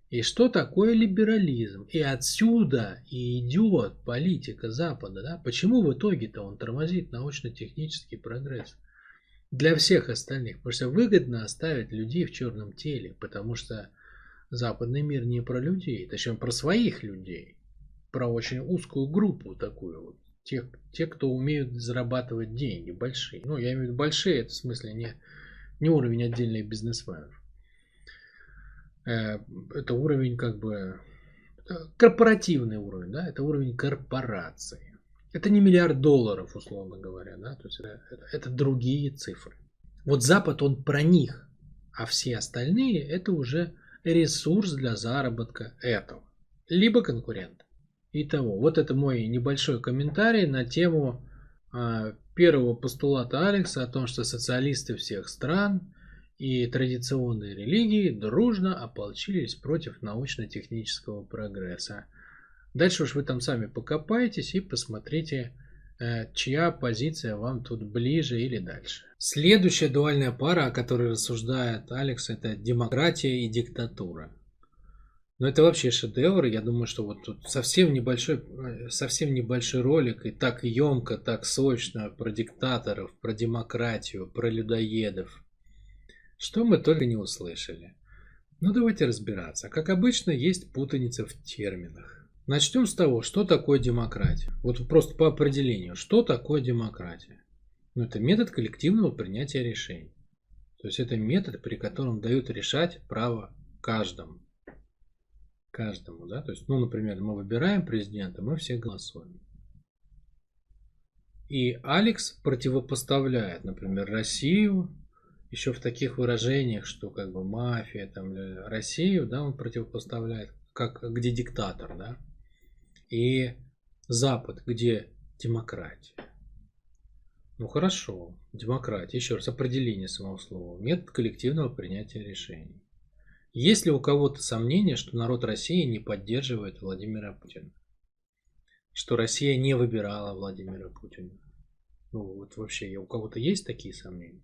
И что такое либерализм? И отсюда и идет политика Запада. Да? Почему в итоге-то он тормозит научно-технический прогресс? Для всех остальных. Потому что выгодно оставить людей в черном теле. Потому что западный мир не про людей. Точнее, про своих людей. Про очень узкую группу такую. Вот. Тех, те, кто умеют зарабатывать деньги большие. Ну, я имею в виду большие, это в смысле не, не уровень отдельных бизнесменов. Э, это уровень как бы корпоративный уровень, да, это уровень корпорации. Это не миллиард долларов, условно говоря, да, то есть это, это, это другие цифры. Вот Запад, он про них, а все остальные это уже ресурс для заработка этого, либо конкурента. Итого, вот это мой небольшой комментарий на тему э, первого постулата Алекса о том, что социалисты всех стран и традиционные религии дружно ополчились против научно-технического прогресса. Дальше уж вы там сами покопаетесь и посмотрите, э, чья позиция вам тут ближе или дальше. Следующая дуальная пара, о которой рассуждает Алекс, это демократия и диктатура. Но это вообще шедевр. Я думаю, что вот тут совсем небольшой, э, совсем небольшой ролик, и так емко, так сочно про диктаторов, про демократию, про людоедов – что мы только не услышали. Ну давайте разбираться. Как обычно, есть путаница в терминах. Начнем с того, что такое демократия. Вот просто по определению, что такое демократия? Ну, это метод коллективного принятия решений. То есть это метод, при котором дают решать право каждому. Каждому, да. То есть, ну, например, мы выбираем президента, мы все голосуем. И Алекс противопоставляет, например, Россию, еще в таких выражениях, что как бы мафия, там, Россию, да, он противопоставляет, как где диктатор, да, и Запад, где демократия. Ну хорошо, демократия, еще раз, определение самого слова, метод коллективного принятия решений. Есть ли у кого-то сомнение, что народ России не поддерживает Владимира Путина? что Россия не выбирала Владимира Путина. Ну вот вообще, у кого-то есть такие сомнения?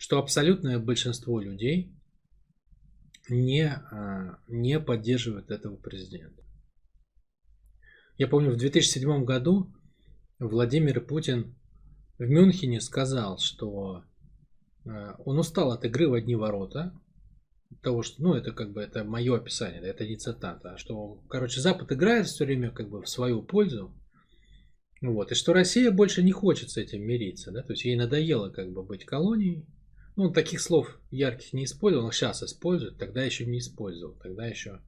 Что абсолютное большинство людей не, а, не поддерживает этого президента. Я помню, в 2007 году Владимир Путин в Мюнхене сказал, что а, он устал от игры в одни ворота, того, что, ну, это как бы, это мое описание, это не цитата, а что, короче, Запад играет все время как бы в свою пользу, вот, и что Россия больше не хочет с этим мириться, да, то есть ей надоело как бы быть колонией, ну, таких слов ярких не использовал, сейчас использует, тогда еще не использовал, тогда еще,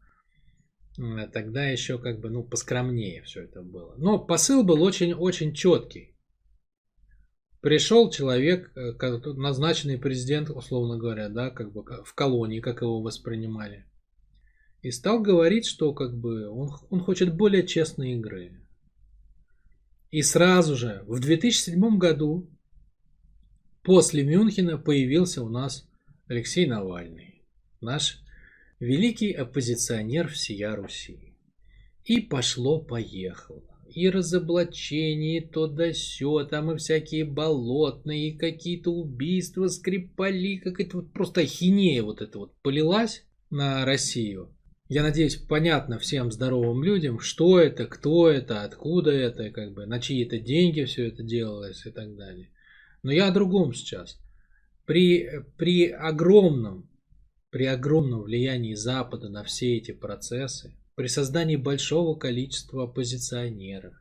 тогда еще как бы, ну, поскромнее все это было. Но посыл был очень-очень четкий. Пришел человек, э, назначенный президент, условно говоря, да, как бы в колонии, как его воспринимали. И стал говорить, что как бы он, он хочет более честной игры. И сразу же в 2007 году после Мюнхена появился у нас Алексей Навальный, наш великий оппозиционер всея Руси. И пошло-поехало и разоблачения, и то да сё, там и всякие болотные, и какие-то убийства, скрипали, какая-то вот просто ахинея вот это вот полилась на Россию. Я надеюсь, понятно всем здоровым людям, что это, кто это, откуда это, как бы, на чьи это деньги все это делалось и так далее. Но я о другом сейчас. При, при огромном, при огромном влиянии Запада на все эти процессы, при создании большого количества оппозиционеров,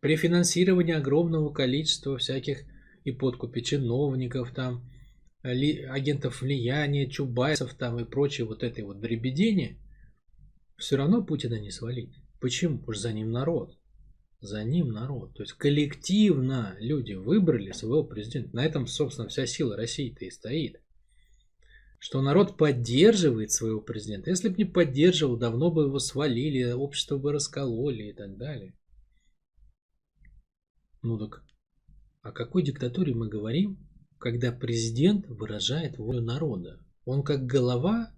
при финансировании огромного количества всяких и подкупе чиновников там, агентов влияния, чубайсов там и прочее вот этой вот дребедени, все равно Путина не свалить. Почему? Потому за ним народ. За ним народ. То есть коллективно люди выбрали своего президента. На этом, собственно, вся сила России-то и стоит что народ поддерживает своего президента. Если бы не поддерживал, давно бы его свалили, общество бы раскололи и так далее. Ну так, о какой диктатуре мы говорим, когда президент выражает волю народа? Он как голова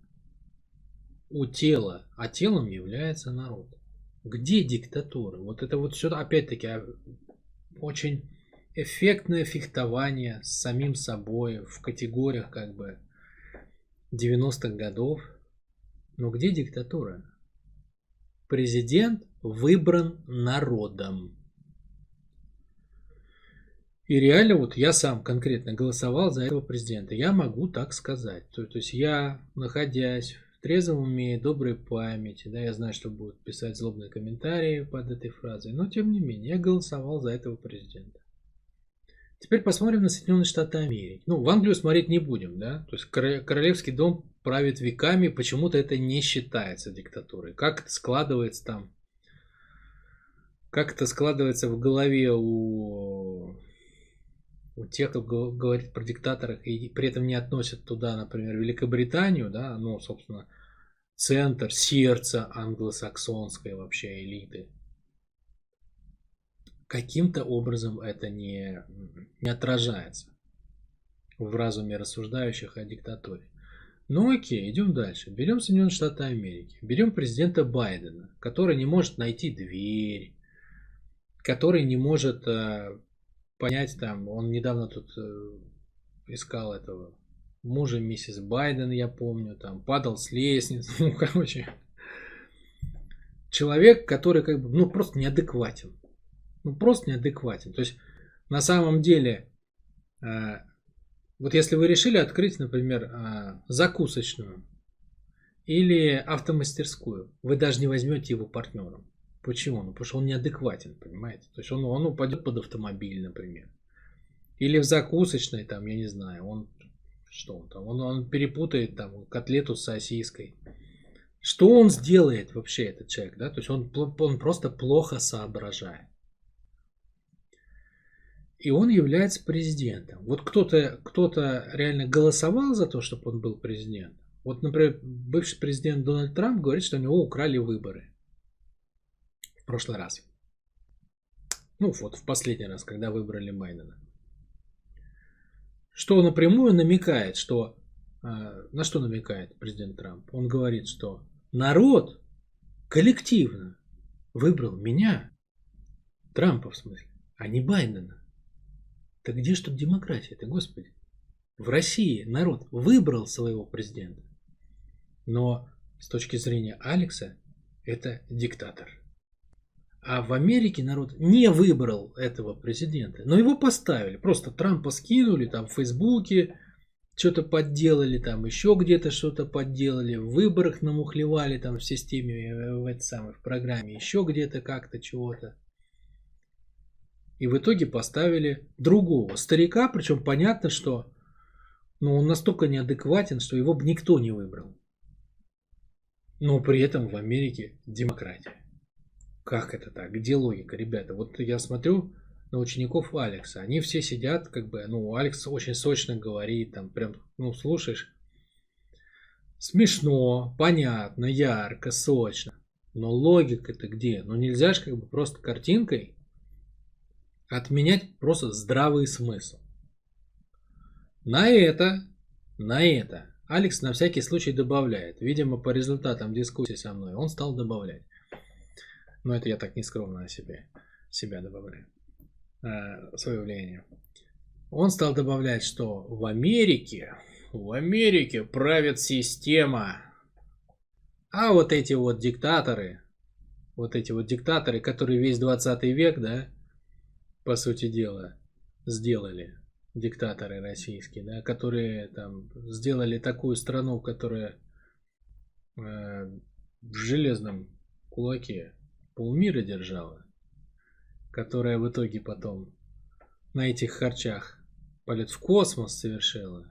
у тела, а телом является народ. Где диктатура? Вот это вот сюда опять-таки а, очень эффектное фехтование с самим собой в категориях как бы 90-х годов. Но где диктатура? Президент выбран народом. И реально вот я сам конкретно голосовал за этого президента. Я могу так сказать. То, то есть я, находясь трезвом уме, доброй памяти, да, я знаю, что будут писать злобные комментарии под этой фразой, но тем не менее я голосовал за этого президента. Теперь посмотрим на Соединенные Штаты Америки. Ну, в Англию смотреть не будем, да? То есть королевский дом правит веками, почему-то это не считается диктатурой. Как это складывается там? Как это складывается в голове у, у тех, кто говорит про диктаторов и при этом не относят туда, например, Великобританию, да, ну, собственно, центр, сердце англосаксонской вообще элиты каким-то образом это не, не отражается в разуме рассуждающих о диктатуре. Ну окей, идем дальше. Берем Соединенные Штаты Америки. Берем президента Байдена, который не может найти дверь, который не может э, понять там, он недавно тут э, искал этого мужа миссис Байден, я помню, там падал с лестницы, ну короче. Человек, который как бы, ну просто неадекватен ну, просто неадекватен. То есть, на самом деле, э, вот если вы решили открыть, например, э, закусочную или автомастерскую, вы даже не возьмете его партнером. Почему? Ну, потому что он неадекватен, понимаете? То есть он, он упадет под автомобиль, например. Или в закусочной, там, я не знаю, он Что он там? Он, он перепутает там котлету с сосиской. Что он сделает вообще, этот человек, да? То есть он, он просто плохо соображает. И он является президентом. Вот кто-то кто реально голосовал за то, чтобы он был президентом. Вот, например, бывший президент Дональд Трамп говорит, что у него украли выборы прошлый раз. Ну вот, в последний раз, когда выбрали Байдена. Что напрямую намекает, что... А, на что намекает президент Трамп? Он говорит, что народ коллективно выбрал меня, Трампа в смысле, а не Байдена. Так где ж тут демократия-то, господи? В России народ выбрал своего президента. Но с точки зрения Алекса, это диктатор. А в Америке народ не выбрал этого президента, но его поставили. Просто Трампа скинули там в Фейсбуке, что-то подделали, там еще где-то что-то подделали, в выборах намухлевали там в системе, э, в этой самой, в программе, еще где-то как-то чего-то. И в итоге поставили другого старика, причем понятно, что ну, он настолько неадекватен, что его бы никто не выбрал. Но при этом в Америке демократия. Как это так? Где логика, ребята? Вот я смотрю на учеников Алекса. Они все сидят, как бы, ну, Алекс очень сочно говорит, там, прям, ну, слушаешь. Смешно, понятно, ярко, сочно. Но логика-то где? Ну, нельзя же как бы просто картинкой отменять просто здравый смысл. На это, на это Алекс на всякий случай добавляет. Видимо, по результатам дискуссии со мной он стал добавлять. Но это я так нескромно о себе, себя добавляю. Э, свое влияние. Он стал добавлять, что в Америке, в Америке правит система. А вот эти вот диктаторы, вот эти вот диктаторы, которые весь 20 век, да, по сути дела, сделали диктаторы российские, да, которые там сделали такую страну, которая э, в железном кулаке полмира держала, которая в итоге потом на этих харчах полет в космос совершила.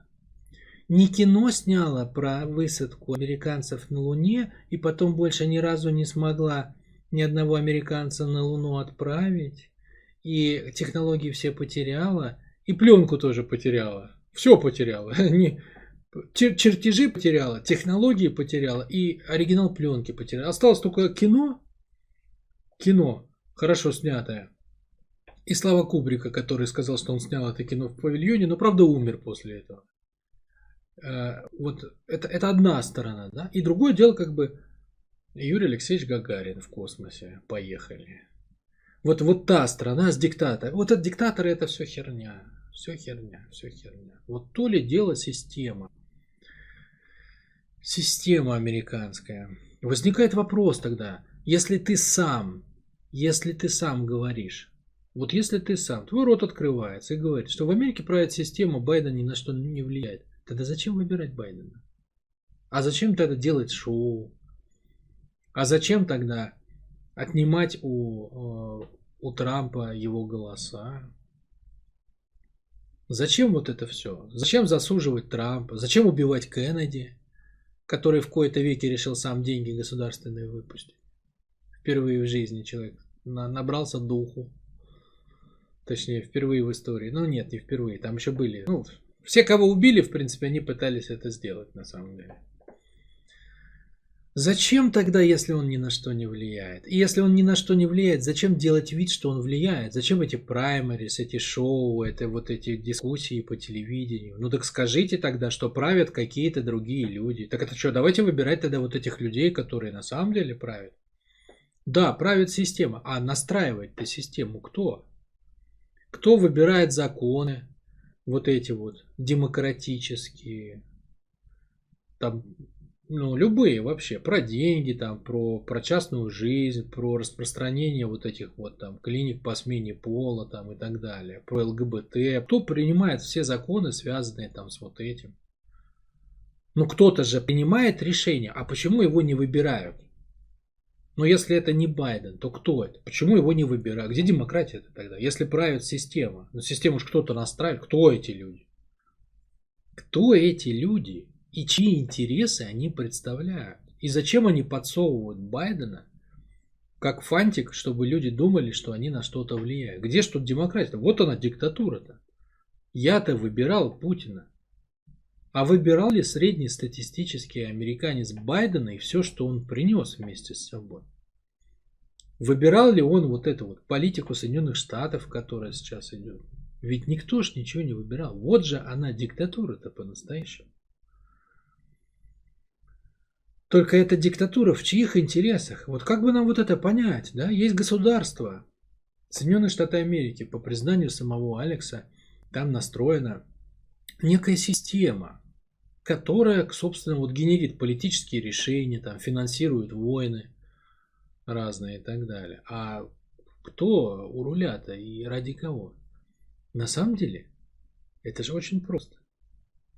Не кино сняла про высадку американцев на Луне и потом больше ни разу не смогла ни одного американца на Луну отправить. И технологии все потеряла. И пленку тоже потеряла. Все потеряла. Чер- чертежи потеряла, технологии потеряла и оригинал пленки потеряла. Осталось только кино. Кино, хорошо снятое. И Слава Кубрика, который сказал, что он снял это кино в павильоне, но правда умер после этого. Э, вот это, это одна сторона, да. И другое дело, как бы Юрий Алексеевич Гагарин в космосе. Поехали. Вот, вот та страна с диктатором. Вот этот диктатор это все херня. Все херня, все херня. Вот то ли дело система. Система американская. Возникает вопрос тогда, если ты сам, если ты сам говоришь, вот если ты сам, твой рот открывается и говорит, что в Америке правит система, Байден ни на что не влияет, тогда зачем выбирать Байдена? А зачем тогда делать шоу? А зачем тогда отнимать у, э, у Трампа его голоса? Зачем вот это все? Зачем засуживать Трампа? Зачем убивать Кеннеди, который в кои-то веке решил сам деньги государственные выпустить? Впервые в жизни человек набрался духу. Точнее, впервые в истории. Ну нет, не впервые, там еще были. Ну, все, кого убили, в принципе, они пытались это сделать на самом деле. Зачем тогда, если он ни на что не влияет? И если он ни на что не влияет, зачем делать вид, что он влияет? Зачем эти праймерис, эти шоу, это вот эти дискуссии по телевидению? Ну так скажите тогда, что правят какие-то другие люди. Так это что, давайте выбирать тогда вот этих людей, которые на самом деле правят. Да, правит система. А настраивать-то систему кто? Кто выбирает законы? Вот эти вот демократические. Там ну, любые вообще, про деньги, там, про, про частную жизнь, про распространение вот этих вот там клиник по смене пола там и так далее, про ЛГБТ. Кто принимает все законы, связанные там с вот этим? Ну, кто-то же принимает решение, а почему его не выбирают? Но если это не Байден, то кто это? Почему его не выбирают? Где демократия тогда? Если правит система, ну систему же кто-то настраивает, кто эти люди? кто эти люди и чьи интересы они представляют. И зачем они подсовывают Байдена как фантик, чтобы люди думали, что они на что-то влияют. Где ж тут демократия? Вот она диктатура-то. Я-то выбирал Путина. А выбирал ли среднестатистический американец Байдена и все, что он принес вместе с собой? Выбирал ли он вот эту вот политику Соединенных Штатов, которая сейчас идет? Ведь никто ж ничего не выбирал. Вот же она диктатура-то по-настоящему. Только эта диктатура в чьих интересах? Вот как бы нам вот это понять? Да? Есть государство, Соединенные Штаты Америки, по признанию самого Алекса, там настроена некая система, которая, собственно, вот генерит политические решения, там, финансирует войны разные и так далее. А кто у руля-то и ради кого? На самом деле, это же очень просто.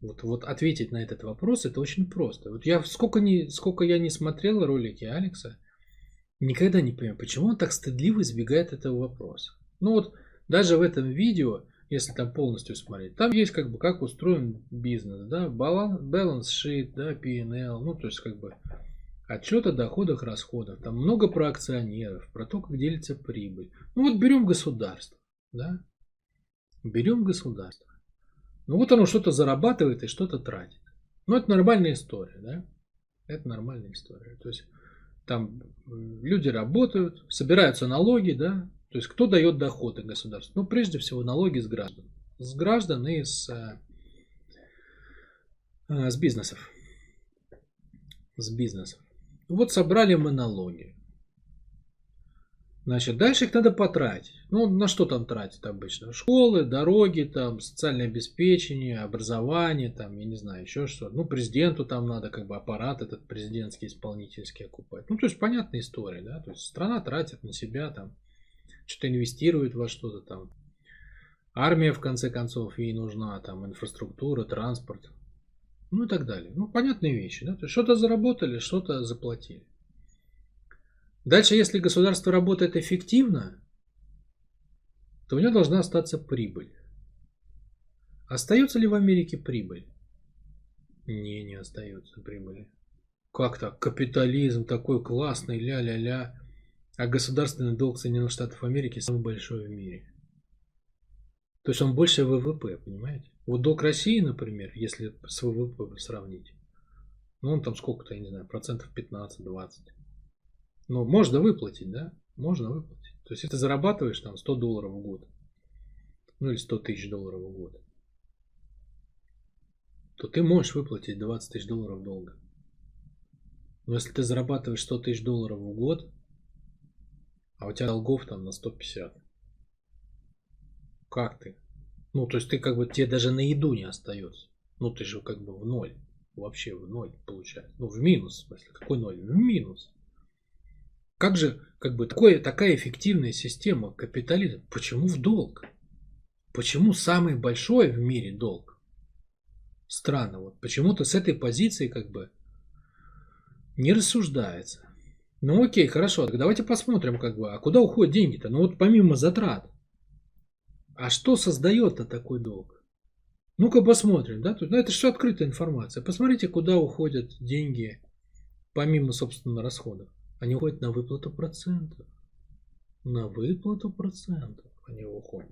Вот, вот ответить на этот вопрос это очень просто. Вот я сколько, не, сколько я не смотрел ролики Алекса, никогда не понимаю, почему он так стыдливо избегает этого вопроса. Ну вот даже в этом видео, если там полностью смотреть, там есть как бы как устроен бизнес, да, баланс, sheet, да, P&L, ну то есть как бы отчет о доходах, расходах, там много про акционеров, про то, как делится прибыль. Ну вот берем государство, да, берем государство. Ну вот оно что-то зарабатывает и что-то тратит. Ну это нормальная история, да? Это нормальная история. То есть там люди работают, собираются налоги, да? То есть кто дает доходы государству? Ну прежде всего налоги с граждан. С граждан и с, э, с бизнесов. С бизнесов. Вот собрали мы налоги. Значит, дальше их надо потратить. Ну, на что там тратить обычно? Школы, дороги, там, социальное обеспечение, образование, там, я не знаю, еще что. Ну, президенту там надо как бы аппарат этот президентский, исполнительский окупать. Ну, то есть, понятная история, да. То есть, страна тратит на себя там, что-то инвестирует во что-то там. Армия, в конце концов, ей нужна, там, инфраструктура, транспорт, ну и так далее. Ну, понятные вещи, да. Что-то заработали, что-то заплатили. Дальше, если государство работает эффективно, то у него должна остаться прибыль. Остается ли в Америке прибыль? Не, не остается прибыли. Как так? Капитализм такой классный, ля-ля-ля. А государственный долг Соединенных Штатов Америки самый большой в мире. То есть он больше ВВП, понимаете? Вот долг России, например, если с ВВП сравнить, ну он там сколько-то, я не знаю, процентов 15-20. Ну, можно выплатить, да? Можно выплатить. То есть, если ты зарабатываешь там 100 долларов в год, ну или 100 тысяч долларов в год, то ты можешь выплатить 20 тысяч долларов долга. Но если ты зарабатываешь 100 тысяч долларов в год, а у тебя долгов там на 150, как ты? Ну, то есть ты как бы, тебе даже на еду не остается. Ну, ты же как бы в ноль. Вообще в ноль получается. Ну, в минус, в смысле. Какой ноль? В минус. Как же как бы такое, такая эффективная система капитализма? Почему в долг? Почему самый большой в мире долг? Странно. Вот почему-то с этой позиции как бы не рассуждается. Ну окей, хорошо, так давайте посмотрим, как бы, а куда уходят деньги-то? Ну вот помимо затрат. А что создает-то такой долг? Ну-ка посмотрим, да? Тут, ну, это все открытая информация. Посмотрите, куда уходят деньги помимо, собственно, расходов. Они уходят на выплату процентов. На выплату процентов они уходят.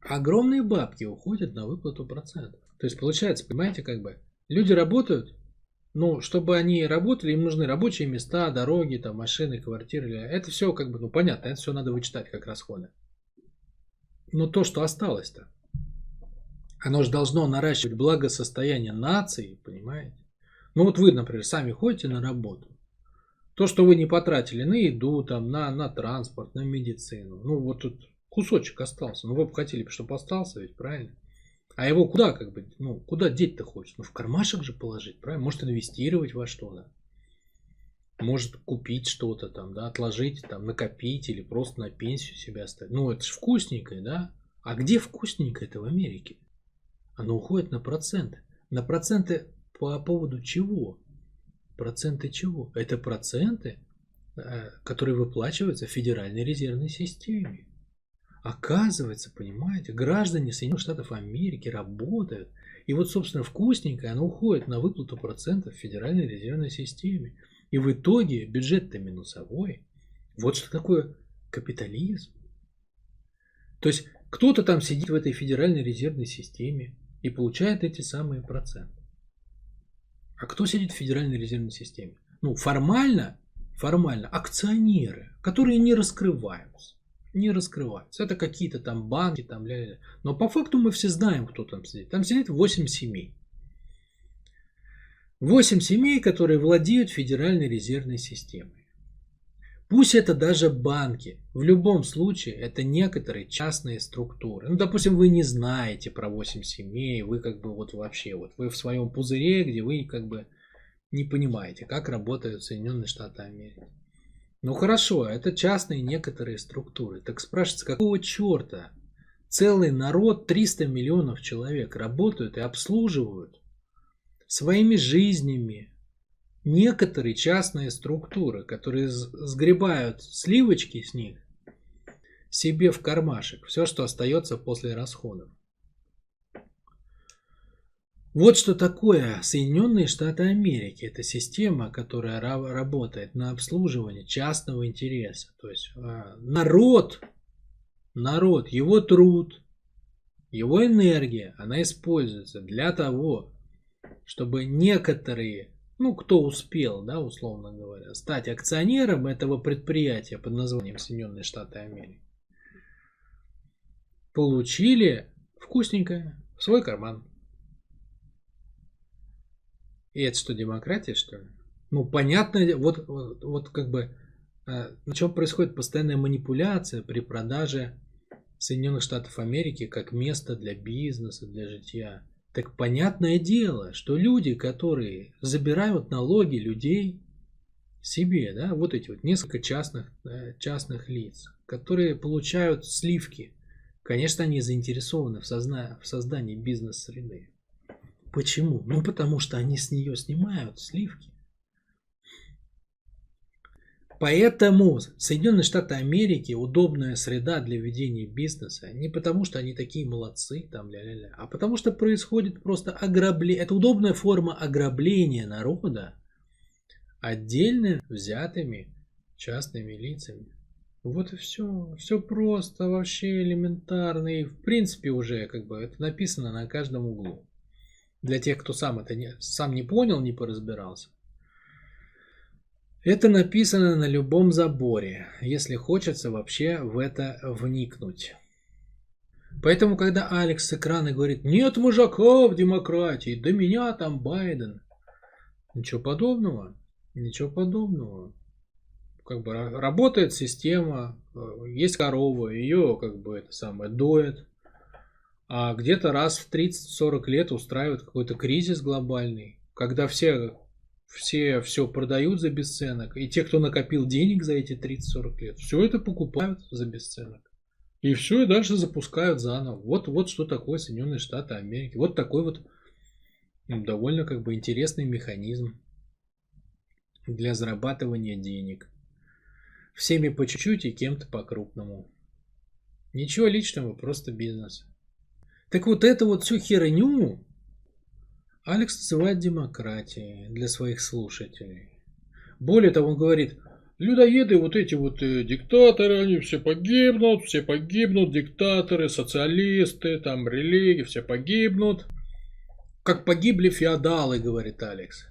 Огромные бабки уходят на выплату процентов. То есть получается, понимаете, как бы люди работают, ну, чтобы они работали, им нужны рабочие места, дороги, там, машины, квартиры. Это все как бы, ну, понятно, это все надо вычитать как расходы. Но то, что осталось-то, оно же должно наращивать благосостояние нации, понимаете? Ну вот вы, например, сами ходите на работу. То, что вы не потратили на еду, там, на, на транспорт, на медицину. Ну, вот тут кусочек остался. Ну, вы бы хотели, чтобы остался, ведь правильно? А его куда, как бы, ну, куда деть-то хочешь? Ну, в кармашек же положить, правильно? Может, инвестировать во что-то. Может, купить что-то там, да, отложить, там, накопить или просто на пенсию себя оставить. Ну, это же вкусненькое, да? А где вкусненькое это в Америке? Оно уходит на проценты. На проценты по поводу чего? Проценты чего? Это проценты, э, которые выплачиваются в Федеральной резервной системе. Оказывается, понимаете, граждане Соединенных Штатов Америки работают И вот, собственно, вкусненькое, оно уходит на выплату процентов в Федеральной резервной системе. И в итоге бюджет-то минусовой. Вот что такое капитализм. То есть кто-то там сидит в этой Федеральной резервной системе и получает эти самые проценты. А кто сидит в Федеральной резервной системе? Ну, формально, формально акционеры, которые не раскрываются. Не раскрываются. Это какие-то там банки, там ля -ля. Но по факту мы все знаем, кто там сидит. Там сидит 8 семей. 8 семей, которые владеют Федеральной резервной системой. Пусть это даже банки. В любом случае, это некоторые частные структуры. Ну, допустим, вы не знаете про 8 семей, вы как бы вот вообще, вот вы в своем пузыре, где вы как бы не понимаете, как работают Соединенные Штаты Америки. Ну хорошо, это частные некоторые структуры. Так спрашивается, какого черта целый народ, 300 миллионов человек работают и обслуживают своими жизнями, некоторые частные структуры, которые сгребают сливочки с них себе в кармашек, все, что остается после расходов. Вот что такое Соединенные Штаты Америки. Это система, которая работает на обслуживание частного интереса. То есть а, народ, народ, его труд, его энергия, она используется для того, чтобы некоторые ну, кто успел, да, условно говоря, стать акционером этого предприятия под названием Соединенные Штаты Америки, получили вкусненькое в свой карман. И это что, демократия, что ли? Ну, понятно, вот, вот, вот как бы э, на чем происходит постоянная манипуляция при продаже Соединенных Штатов Америки как место для бизнеса, для житья. Так понятное дело, что люди, которые забирают налоги людей себе, да, вот эти вот несколько частных, частных лиц, которые получают сливки, конечно, они заинтересованы в, созна... в создании бизнес-среды. Почему? Ну, потому что они с нее снимают сливки. Поэтому Соединенные Штаты Америки удобная среда для ведения бизнеса не потому, что они такие молодцы, там, ля -ля -ля, а потому что происходит просто ограбление. Это удобная форма ограбления народа отдельно взятыми частными лицами. Вот и все. Все просто, вообще элементарно. И в принципе уже как бы это написано на каждом углу. Для тех, кто сам это не, сам не понял, не поразбирался. Это написано на любом заборе, если хочется вообще в это вникнуть. Поэтому, когда Алекс с экрана говорит «Нет мужика в демократии, до меня там Байден», ничего подобного, ничего подобного. Как бы работает система, э, есть корова, ее как бы это самое доет, а где-то раз в 30-40 лет устраивает какой-то кризис глобальный, когда все все все продают за бесценок, и те, кто накопил денег за эти 30-40 лет, все это покупают за бесценок. И все, и дальше запускают заново. Вот, вот что такое Соединенные Штаты Америки. Вот такой вот довольно как бы интересный механизм для зарабатывания денег. Всеми по чуть-чуть и кем-то по-крупному. Ничего личного, просто бизнес. Так вот эту вот всю херню Алекс называет демократией для своих слушателей. Более того, он говорит, людоеды, вот эти вот э, диктаторы, они все погибнут, все погибнут, диктаторы, социалисты, там религии, все погибнут. Как погибли феодалы, говорит Алекс.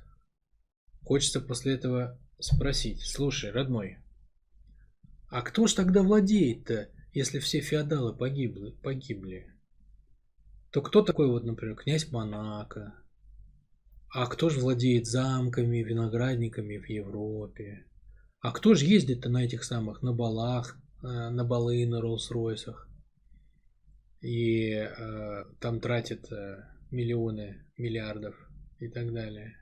Хочется после этого спросить, слушай, родной, а кто ж тогда владеет-то, если все феодалы погибли, погибли? То кто такой вот, например, князь Монако, а кто же владеет замками, виноградниками в Европе? А кто же ездит-то на этих самых, на балах, э, на балы на Роллс-Ройсах? И э, там тратит э, миллионы, миллиардов и так далее.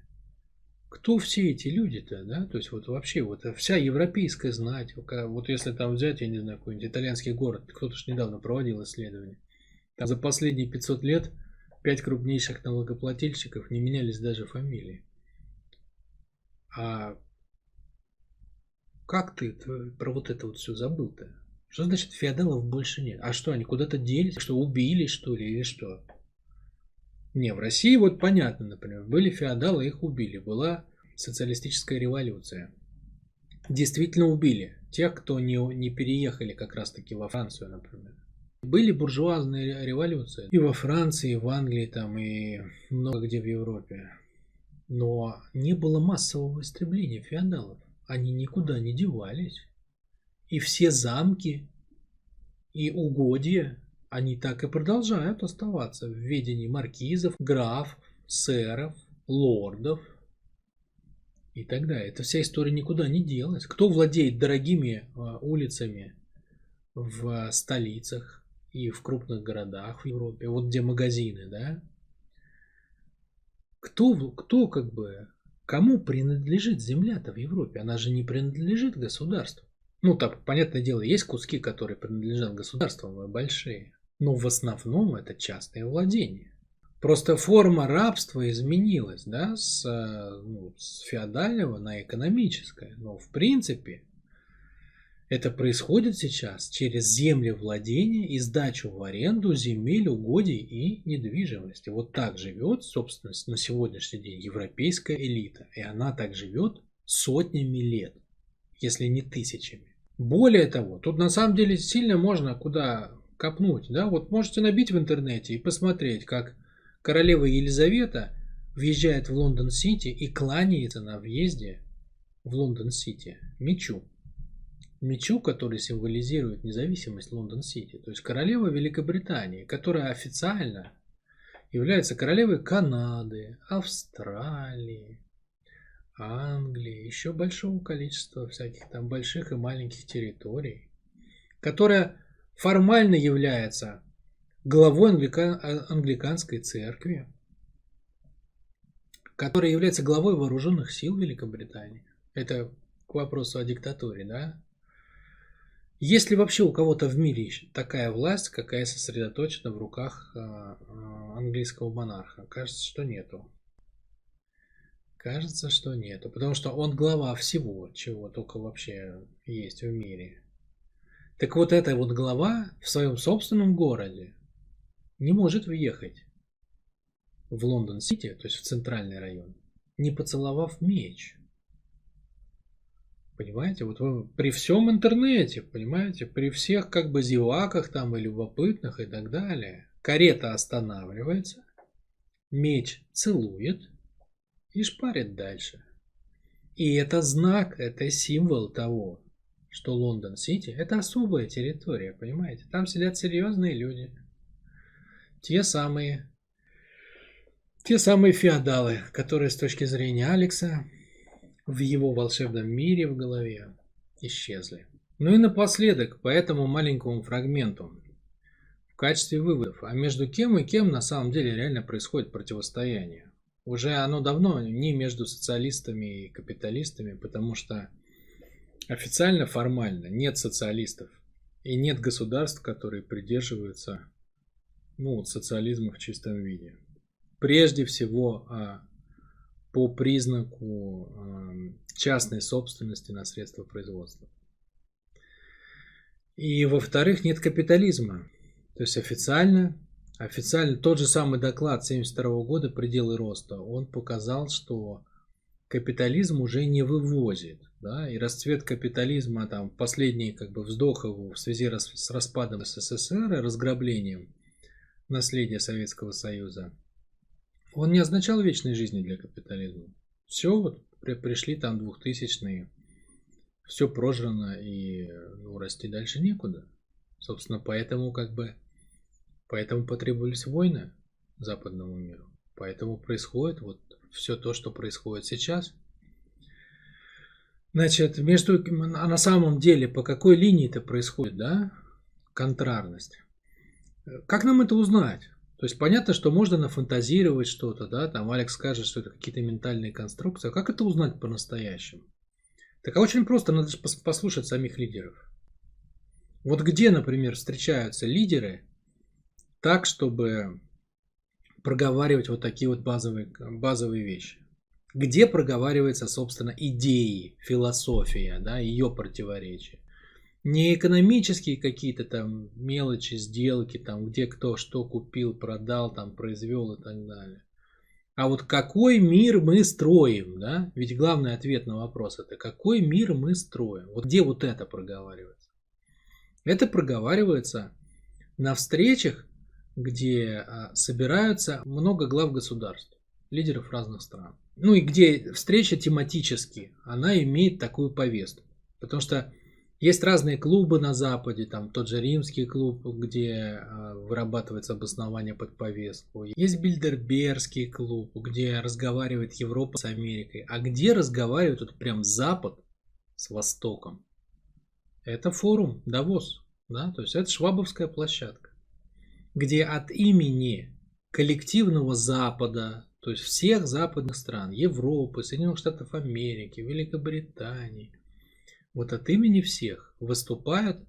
Кто все эти люди-то, да? То есть вот вообще вот вся европейская знать, вот если там взять, я не знаю, какой-нибудь итальянский город, кто-то же недавно проводил исследование, там за последние 500 лет Пять крупнейших налогоплательщиков не менялись даже фамилии. А как ты про вот это вот все забыл-то? Что значит феодалов больше нет? А что, они куда-то делись? Что, убили, что ли, или что? Не, в России вот понятно, например, были феодалы, их убили, была социалистическая революция. Действительно убили тех, кто не, не переехали как раз-таки во Францию, например. Были буржуазные революции и во Франции, и в Англии, там, и много где в Европе. Но не было массового истребления феодалов. Они никуда не девались. И все замки и угодья, они так и продолжают оставаться в ведении маркизов, граф, сэров, лордов и так далее. Эта вся история никуда не делась. Кто владеет дорогими а, улицами в столицах и в крупных городах в Европе, вот где магазины, да? Кто, кто как бы, кому принадлежит земля-то в Европе? Она же не принадлежит государству. Ну, так, понятное дело, есть куски, которые принадлежат государствам, большие. Но в основном это частное владение. Просто форма рабства изменилась, да, с, ну, с феодального на экономическое. Но в принципе это происходит сейчас через землевладение и сдачу в аренду земель, угодий и недвижимости. Вот так живет, собственно, на сегодняшний день европейская элита. И она так живет сотнями лет, если не тысячами. Более того, тут на самом деле сильно можно куда копнуть. Да? Вот можете набить в интернете и посмотреть, как королева Елизавета въезжает в Лондон-Сити и кланяется на въезде в Лондон-Сити мечу. Мечу, который символизирует независимость Лондон-Сити. То есть королева Великобритании, которая официально является королевой Канады, Австралии, Англии, еще большого количества всяких там больших и маленьких территорий, которая формально является главой англика... англиканской церкви, которая является главой вооруженных сил Великобритании. Это к вопросу о диктатуре, да? Есть ли вообще у кого-то в мире такая власть, какая сосредоточена в руках а, а, английского монарха? Кажется, что нету. Кажется, что нету, потому что он глава всего, чего только вообще есть в мире. Так вот эта вот глава в своем собственном городе не может въехать в Лондон-Сити, то есть в центральный район, не поцеловав меч. Понимаете, вот вы при всем интернете, понимаете, при всех как бы зеваках там и любопытных и так далее, карета останавливается, меч целует, и шпарит дальше. И это знак, это символ того, что Лондон-Сити – это особая территория, понимаете? Там сидят серьезные люди. Те самые, те самые феодалы, которые с точки зрения Алекса в его волшебном мире в голове исчезли. Ну и напоследок, по этому маленькому фрагменту, в качестве выводов, а между кем и кем на самом деле реально происходит противостояние. Уже оно давно не между социалистами и капиталистами, потому что официально, формально нет социалистов и нет государств, которые придерживаются ну, социализма в чистом виде. Прежде всего а, по признаку частной собственности на средства производства. И во-вторых, нет капитализма. То есть официально Официально тот же самый доклад 1972 года «Пределы роста», он показал, что капитализм уже не вывозит. Да, и расцвет капитализма, там, последний как бы вздох его в связи с распадом СССР и разграблением наследия Советского Союза, он не означал вечной жизни для капитализма. Все, вот при, пришли там двухтысячные, все прожрано и ну, расти дальше некуда. Собственно, поэтому как бы Поэтому потребовались войны западному миру. Поэтому происходит вот все то, что происходит сейчас. Значит, между, а на самом деле, по какой линии это происходит, да, контрарность? Как нам это узнать? То есть понятно, что можно нафантазировать что-то, да, там Алекс скажет, что это какие-то ментальные конструкции. А как это узнать по-настоящему? Так а очень просто, надо послушать самих лидеров. Вот где, например, встречаются лидеры, так, чтобы проговаривать вот такие вот базовые, базовые вещи. Где проговаривается, собственно, идеи, философия, да, ее противоречия. Не экономические какие-то там мелочи, сделки, там, где кто что купил, продал, там, произвел и так далее. А вот какой мир мы строим, да? Ведь главный ответ на вопрос это какой мир мы строим. Вот где вот это проговаривается? Это проговаривается на встречах, где а, собираются много глав государств, лидеров разных стран. Ну и где встреча тематически, она имеет такую повестку. Потому что есть разные клубы на Западе, там тот же римский клуб, где э, вырабатывается обоснование под повестку. Есть Бильдербергский клуб, где разговаривает Европа с Америкой. А где разговаривает вот прям Запад с Востоком? Это форум Давос, да, то есть это швабовская площадка, где от имени коллективного Запада, то есть всех западных стран, Европы, Соединенных Штатов Америки, Великобритании, вот от имени всех выступают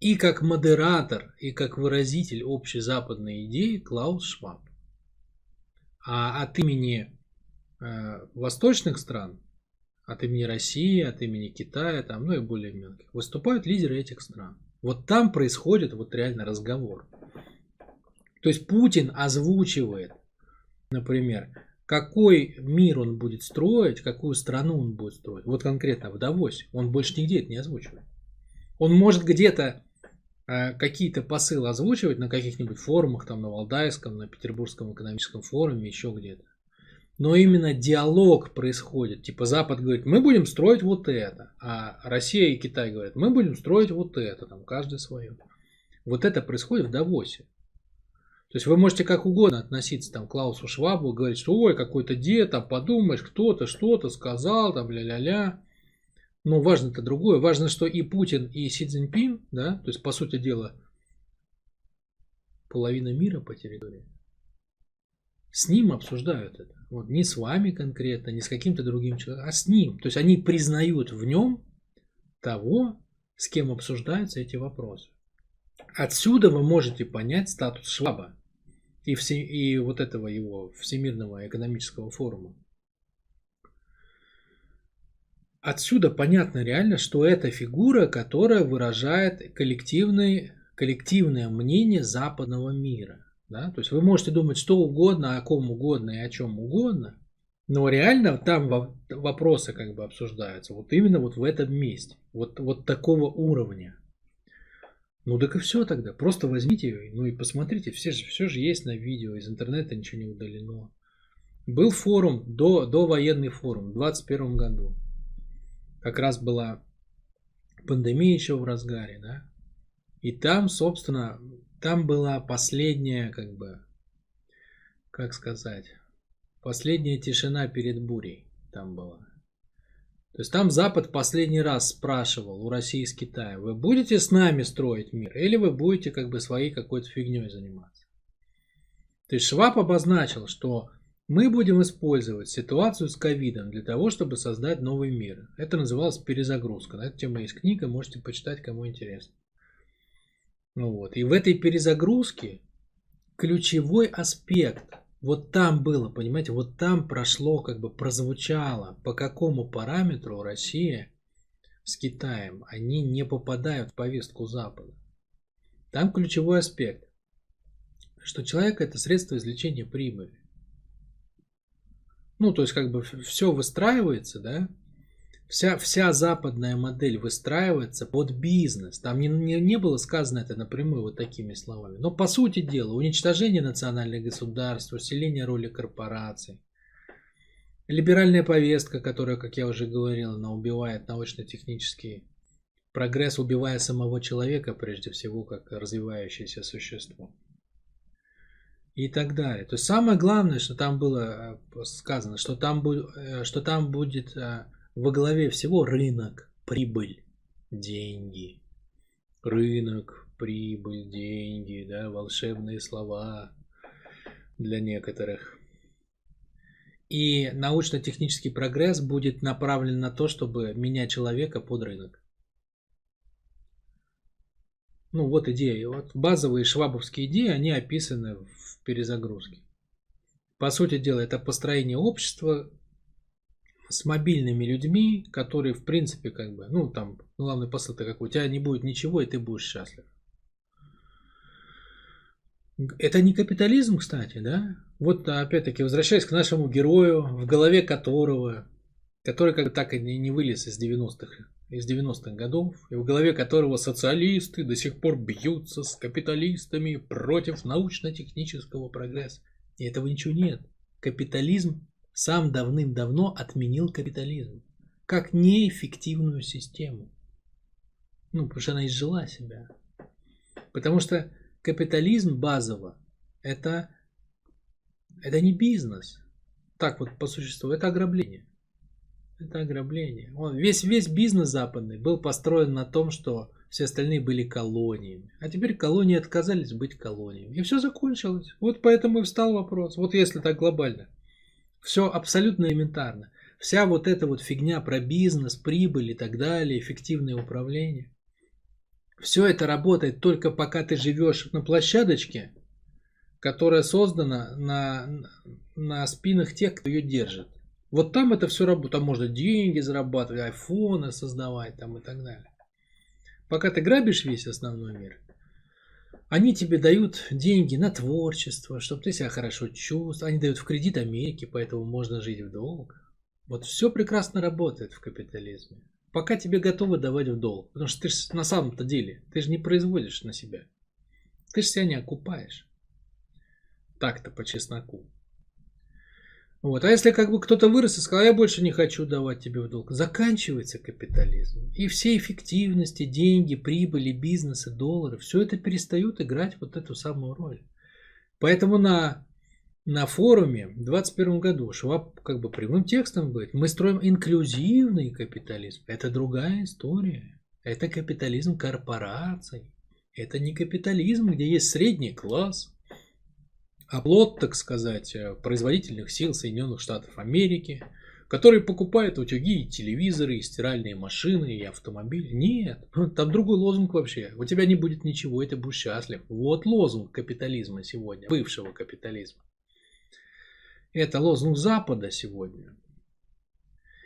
и как модератор, и как выразитель общей западной идеи Клаус Шваб. А от имени э, восточных стран, от имени России, от имени Китая, там, ну и более мелких, выступают лидеры этих стран. Вот там происходит вот реально разговор. То есть Путин озвучивает, например, какой мир он будет строить, какую страну он будет строить. Вот конкретно в Давосе. Он больше нигде это не озвучивает. Он может где-то э, какие-то посылы озвучивать на каких-нибудь форумах, там на Валдайском, на Петербургском экономическом форуме, еще где-то. Но именно диалог происходит. Типа Запад говорит, мы будем строить вот это. А Россия и Китай говорят, мы будем строить вот это. Там каждый свое. Вот это происходит в Давосе. То есть вы можете как угодно относиться там, к Клаусу Швабу, говорить, что ой, какой-то дед, там подумаешь, кто-то что-то сказал, там ля-ля-ля. Но важно-то другое. Важно, что и Путин, и Си Цзиньпин, да, то есть, по сути дела, половина мира по территории, с ним обсуждают это. Вот не с вами конкретно, не с каким-то другим человеком, а с ним. То есть они признают в нем того, с кем обсуждаются эти вопросы. Отсюда вы можете понять статус Шваба и, все, и вот этого его Всемирного экономического форума. Отсюда понятно реально, что это фигура, которая выражает коллективное, коллективное мнение западного мира. Да? То есть вы можете думать что угодно, о ком угодно и о чем угодно, но реально там вопросы как бы обсуждаются вот именно вот в этом месте, вот, вот такого уровня. Ну так и все тогда. Просто возьмите, ну и посмотрите, все же, все же есть на видео, из интернета ничего не удалено. Был форум, до, до военный форум в 2021 году. Как раз была пандемия еще в разгаре, да. И там, собственно, там была последняя, как бы, как сказать, последняя тишина перед бурей там была. То есть там Запад последний раз спрашивал у России и Китая, вы будете с нами строить мир или вы будете как бы своей какой-то фигней заниматься. То есть Шваб обозначил, что мы будем использовать ситуацию с ковидом для того, чтобы создать новый мир. Это называлось перезагрузка. На эту тему есть книга, можете почитать, кому интересно. Ну вот. И в этой перезагрузке ключевой аспект – вот там было, понимаете, вот там прошло, как бы прозвучало, по какому параметру Россия с Китаем, они не попадают в повестку Запада. Там ключевой аспект, что человек это средство извлечения прибыли. Ну, то есть, как бы все выстраивается, да, Вся, вся западная модель выстраивается под бизнес. Там не, не, не было сказано это напрямую вот такими словами. Но по сути дела, уничтожение национальных государств, усиление роли корпораций, либеральная повестка, которая, как я уже говорил, она убивает научно-технический прогресс, убивая самого человека, прежде всего, как развивающееся существо. И так далее. То есть самое главное, что там было э, сказано, что там, э, что там будет э, во главе всего рынок, прибыль, деньги. Рынок, прибыль, деньги, да, волшебные слова для некоторых. И научно-технический прогресс будет направлен на то, чтобы менять человека под рынок. Ну вот идеи. Вот базовые швабовские идеи, они описаны в перезагрузке. По сути дела, это построение общества с мобильными людьми, которые, в принципе, как бы, ну, там, главный посыл-то какой, у тебя не будет ничего, и ты будешь счастлив. Это не капитализм, кстати, да? Вот, опять-таки, возвращаясь к нашему герою, в голове которого, который как бы так и не вылез из 90-х, из 90-х годов, и в голове которого социалисты до сих пор бьются с капиталистами против научно-технического прогресса. И этого ничего нет. Капитализм сам давным-давно отменил капитализм как неэффективную систему. Ну, потому что она изжила себя. Потому что капитализм базово это, это не бизнес. Так вот по существу, это ограбление. Это ограбление. Он, весь, весь бизнес западный был построен на том, что все остальные были колониями. А теперь колонии отказались быть колониями. И все закончилось. Вот поэтому и встал вопрос. Вот если так глобально. Все абсолютно элементарно. Вся вот эта вот фигня про бизнес, прибыль и так далее, эффективное управление. Все это работает только пока ты живешь на площадочке, которая создана на, на спинах тех, кто ее держит. Вот там это все работает. Там можно деньги зарабатывать, айфоны создавать там и так далее. Пока ты грабишь весь основной мир, они тебе дают деньги на творчество, чтобы ты себя хорошо чувствовал. Они дают в кредит Америке, поэтому можно жить в долг. Вот все прекрасно работает в капитализме. Пока тебе готовы давать в долг. Потому что ты же на самом-то деле, ты же не производишь на себя. Ты же себя не окупаешь. Так-то по чесноку. Вот. А если как бы кто-то вырос и сказал, я больше не хочу давать тебе в долг, заканчивается капитализм. И все эффективности, деньги, прибыли, бизнесы, доллары, все это перестают играть вот эту самую роль. Поэтому на, на форуме в 2021 году Шваб как бы прямым текстом говорит, мы строим инклюзивный капитализм. Это другая история. Это капитализм корпораций. Это не капитализм, где есть средний класс, оплот, так сказать, э, производительных сил Соединенных Штатов Америки, которые покупают утюги, и телевизоры, и стиральные машины, и автомобили. Нет, там другой лозунг вообще. У тебя не будет ничего, и ты будешь счастлив. Вот лозунг капитализма сегодня, бывшего капитализма. Это лозунг Запада сегодня.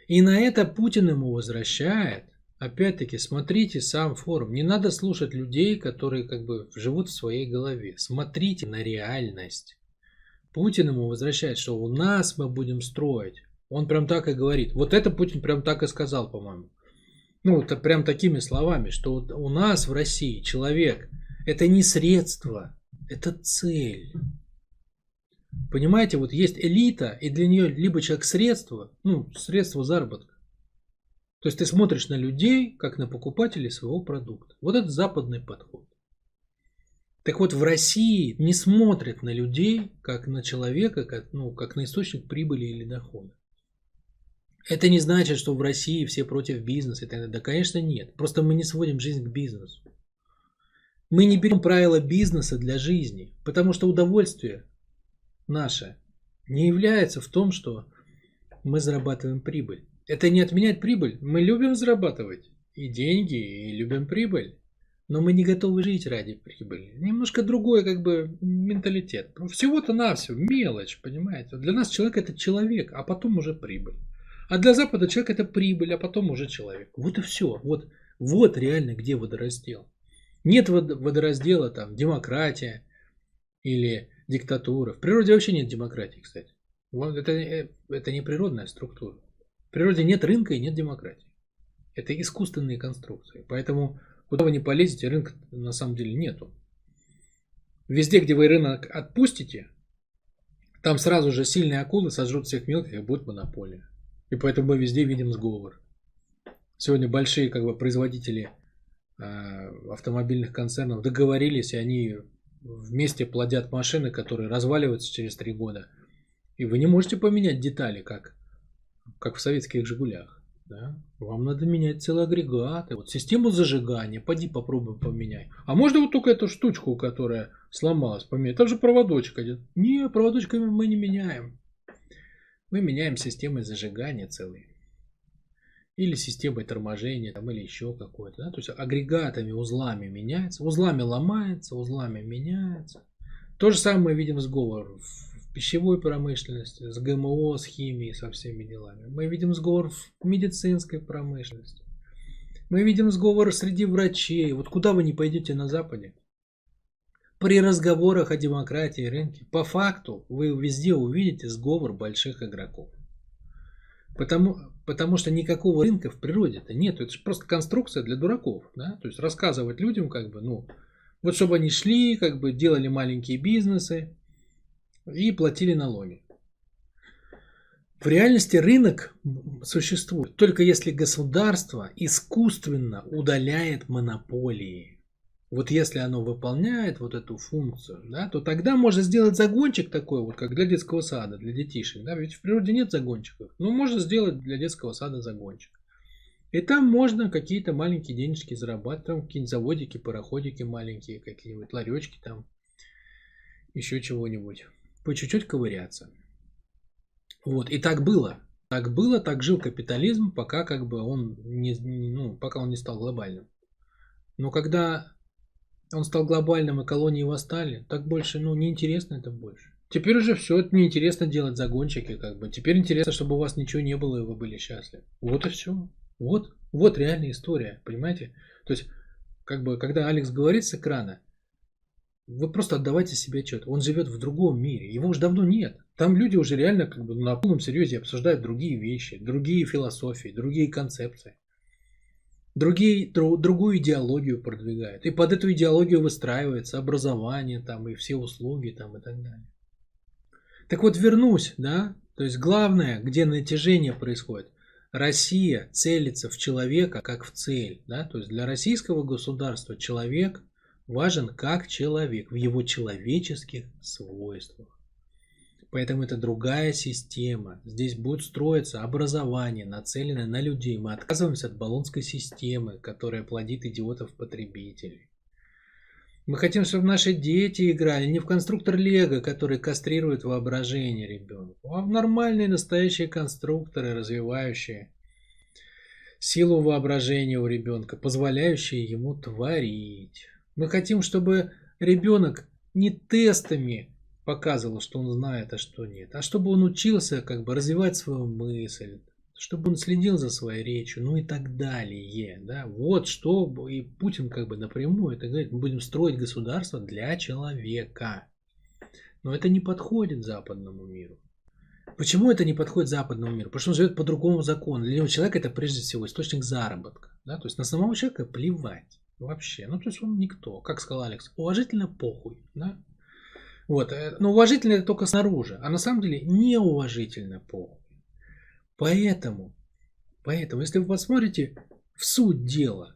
И на это Путин ему возвращает. Опять-таки, смотрите сам форум. Не надо слушать людей, которые как бы живут в своей голове. Смотрите на реальность. Путин ему возвращает, что у нас мы будем строить. Он прям так и говорит. Вот это Путин прям так и сказал, по-моему. Ну, это прям такими словами, что у нас в России человек это не средство, это цель. Понимаете, вот есть элита, и для нее либо человек средство, ну, средство заработка. То есть ты смотришь на людей, как на покупателей своего продукта. Вот это западный подход. Так вот, в России не смотрят на людей, как на человека, как, ну, как на источник прибыли или дохода. Это не значит, что в России все против бизнеса далее. Да, конечно, нет. Просто мы не сводим жизнь к бизнесу. Мы не берем правила бизнеса для жизни, потому что удовольствие наше не является в том, что мы зарабатываем прибыль. Это не отменяет прибыль. Мы любим зарабатывать и деньги, и любим прибыль но мы не готовы жить ради прибыли. Немножко другой как бы менталитет. Всего-то навсего, мелочь, понимаете. Для нас человек это человек, а потом уже прибыль. А для Запада человек это прибыль, а потом уже человек. Вот и все. Вот, вот реально где водораздел. Нет водораздела там демократия или диктатура. В природе вообще нет демократии, кстати. Это, э, это не природная структура. В природе нет рынка и нет демократии. Это искусственные конструкции. Поэтому Куда вы не полезете, рынка на самом деле нету. Везде, где вы рынок отпустите, там сразу же сильные акулы сожрут всех мелких и будет монополия. И поэтому мы везде видим сговор. Сегодня большие как бы, производители э, автомобильных концернов договорились, и они вместе плодят машины, которые разваливаются через три года. И вы не можете поменять детали, как, как в советских «Жигулях». Да? Вам надо менять целые агрегаты. Вот систему зажигания, поди попробуем поменять. А можно вот только эту штучку, которая сломалась, поменять? Там же проводочек идет. Не, проводочками мы не меняем. Мы меняем системой зажигания целые. Или системой торможения, там, или еще какой-то. Да? То есть агрегатами, узлами меняется. Узлами ломается, узлами меняется. То же самое мы видим сговор в пищевой промышленности, с ГМО, с химией, со всеми делами. Мы видим сговор в медицинской промышленности. Мы видим сговор среди врачей. Вот куда вы не пойдете на Западе? При разговорах о демократии и рынке, по факту, вы везде увидите сговор больших игроков. Потому, потому что никакого рынка в природе-то нет. Это же просто конструкция для дураков. Да? То есть рассказывать людям, как бы, ну, вот чтобы они шли, как бы делали маленькие бизнесы и платили налоги. В реальности рынок существует только если государство искусственно удаляет монополии. Вот если оно выполняет вот эту функцию, да, то тогда можно сделать загончик такой, вот как для детского сада, для детишек. Да, ведь в природе нет загончиков. Но можно сделать для детского сада загончик. И там можно какие-то маленькие денежки зарабатывать, там какие-нибудь заводики, пароходики маленькие, какие-нибудь ларечки там, еще чего-нибудь. По чуть-чуть ковыряться. Вот, и так было. Так было, так жил капитализм, пока как бы он не, ну, пока он не стал глобальным. Но когда он стал глобальным, и колонии восстали, так больше, ну, неинтересно это больше. Теперь уже все это неинтересно делать загончики, как бы. Теперь интересно, чтобы у вас ничего не было, и вы были счастливы. Вот и все. Вот, вот реальная история, понимаете? То есть, как бы, когда Алекс говорит с экрана, вы просто отдавайте себе отчет. Он живет в другом мире. Его уже давно нет. Там люди уже реально как бы на полном серьезе обсуждают другие вещи, другие философии, другие концепции. Другие, дру, другую идеологию продвигают. И под эту идеологию выстраивается образование там и все услуги там и так далее. Так вот вернусь, да, то есть главное, где натяжение происходит, Россия целится в человека как в цель, да, то есть для российского государства человек важен как человек в его человеческих свойствах. Поэтому это другая система. Здесь будет строиться образование, нацеленное на людей. Мы отказываемся от баллонской системы, которая плодит идиотов-потребителей. Мы хотим, чтобы наши дети играли не в конструктор Лего, который кастрирует воображение ребенка, а в нормальные настоящие конструкторы, развивающие силу воображения у ребенка, позволяющие ему творить. Мы хотим, чтобы ребенок не тестами показывал, что он знает, а что нет, а чтобы он учился как бы развивать свою мысль, чтобы он следил за своей речью, ну и так далее. Да? Вот что и Путин как бы напрямую это говорит, мы будем строить государство для человека. Но это не подходит западному миру. Почему это не подходит западному миру? Потому что он живет по другому закону. Для него человек это прежде всего источник заработка. Да? То есть на самого человека плевать. Вообще. Ну, то есть он никто. Как сказал Алекс, уважительно похуй. Да? Вот. Э, но уважительно это только снаружи. А на самом деле неуважительно похуй. Поэтому, поэтому, если вы посмотрите в суть дела,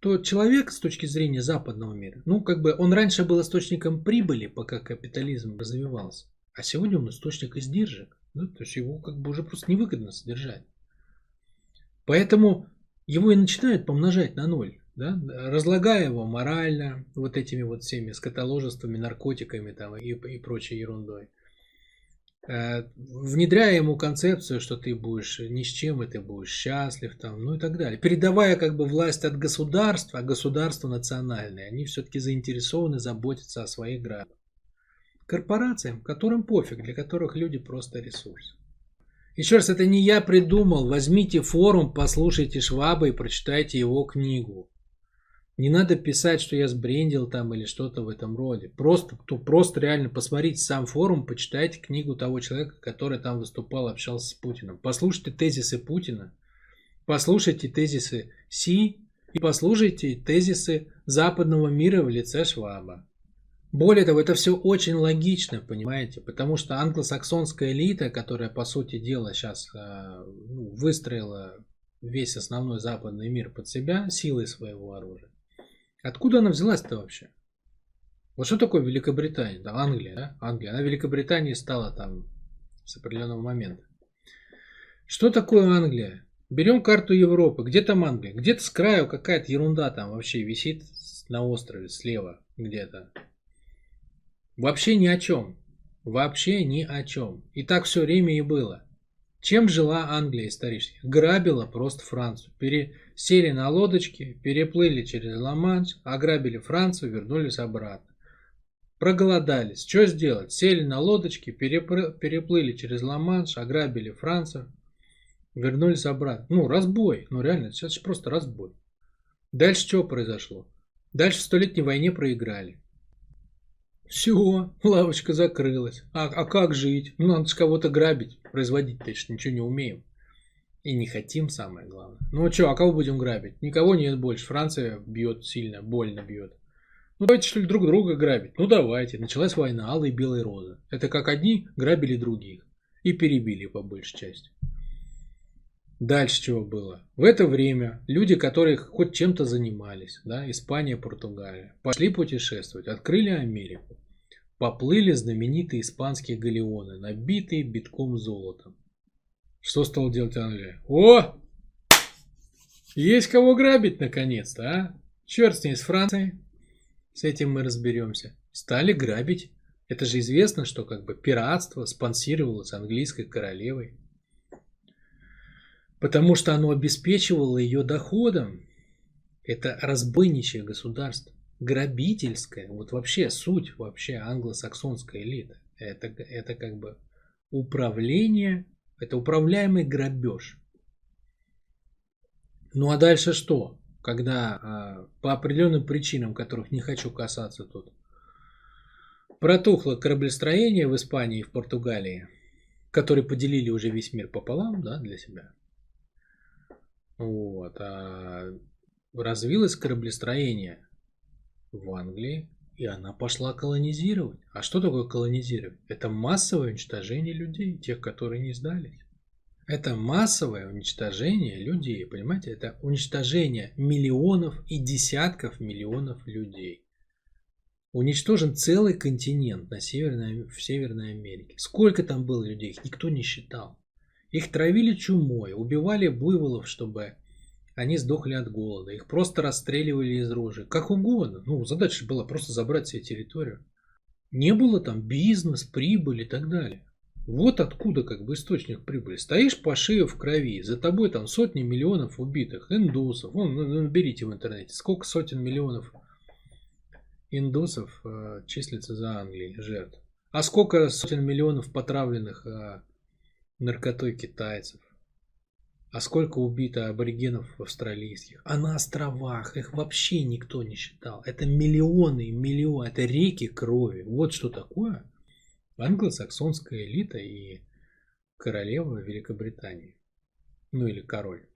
то человек с точки зрения западного мира, ну, как бы он раньше был источником прибыли, пока капитализм развивался, а сегодня он источник издержек. Да? То есть его как бы уже просто невыгодно содержать. Поэтому его и начинают помножать на ноль да, разлагая его морально вот этими вот всеми скотоложествами, наркотиками там и, и прочей ерундой. Э, внедряя ему концепцию, что ты будешь ни с чем, и ты будешь счастлив, там, ну и так далее. Передавая как бы власть от государства, а государство национальное, они все-таки заинтересованы заботиться о своих гражданах. Корпорациям, которым пофиг, для которых люди просто ресурс. Еще раз, это не я придумал. Возьмите форум, послушайте Шваба и прочитайте его книгу. Не надо писать, что я сбрендил там или что-то в этом роде. Просто, то, просто реально посмотрите сам форум, почитайте книгу того человека, который там выступал, общался с Путиным. Послушайте тезисы Путина, послушайте тезисы Си и послушайте тезисы западного мира в лице Шваба. Более того, это все очень логично, понимаете, потому что англосаксонская элита, которая, по сути дела, сейчас э, ну, выстроила весь основной западный мир под себя силой своего оружия, Откуда она взялась-то вообще? Вот что такое Великобритания? Да, Англия, да? Англия. Она Великобританией стала там с определенного момента. Что такое Англия? Берем карту Европы. Где там Англия? Где-то с краю какая-то ерунда там вообще висит на острове слева где-то. Вообще ни о чем. Вообще ни о чем. И так все время и было. Чем жила Англия исторически? Грабила просто Францию. Пересели на лодочки, переплыли через Ла-Манш, ограбили Францию, вернулись обратно. проголодались. Что сделать? Сели на лодочки, перепры- переплыли через Ла-Манш, ограбили Францию, вернулись обратно. Ну, разбой. Ну, реально, сейчас просто разбой. Дальше что произошло? Дальше в Столетней войне проиграли. Все, лавочка закрылась. А, а как жить? Ну, надо же кого-то грабить. Производить-то еще ничего не умеем. И не хотим, самое главное. Ну что, а кого будем грабить? Никого нет больше. Франция бьет сильно, больно бьет. Ну давайте что ли друг друга грабить? Ну давайте. Началась война алые и белые розы. Это как одни грабили других. И перебили по большей части. Дальше чего было? В это время люди, которые хоть чем-то занимались, да, Испания, Португалия, пошли путешествовать, открыли Америку. Поплыли знаменитые испанские галеоны, набитые битком золотом. Что стал делать Англия? О! Есть кого грабить наконец-то, а? Черт с ней, с Францией. С этим мы разберемся. Стали грабить. Это же известно, что как бы пиратство спонсировалось английской королевой. Потому что оно обеспечивало ее доходом. Это разбойничье государство. Грабительское. Вот вообще суть вообще англосаксонской элиты. Это, это как бы управление это управляемый грабеж. Ну а дальше что? Когда а, по определенным причинам, которых не хочу касаться тут, протухло кораблестроение в Испании и в Португалии, которые поделили уже весь мир пополам, да, для себя. Вот. А развилось кораблестроение в Англии, и она пошла колонизировать. А что такое колонизировать? Это массовое уничтожение людей, тех, которые не сдались. Это массовое уничтожение людей, понимаете? Это уничтожение миллионов и десятков миллионов людей. Уничтожен целый континент на Северной, в Северной Америке. Сколько там было людей, их никто не считал. Их травили чумой, убивали буйволов, чтобы они сдохли от голода. Их просто расстреливали из ружей. Как угодно. Ну, задача была просто забрать себе территорию. Не было там бизнес, прибыль и так далее. Вот откуда как бы источник прибыли. Стоишь по шею в крови, за тобой там сотни миллионов убитых, индусов. Вон, наберите в интернете, сколько сотен миллионов индусов э, числится за Англией жертв. А сколько сотен миллионов потравленных э, наркотой китайцев. А сколько убито аборигенов австралийских? А на островах их вообще никто не считал. Это миллионы и миллионы, это реки крови. Вот что такое англосаксонская элита и королева Великобритании. Ну или король.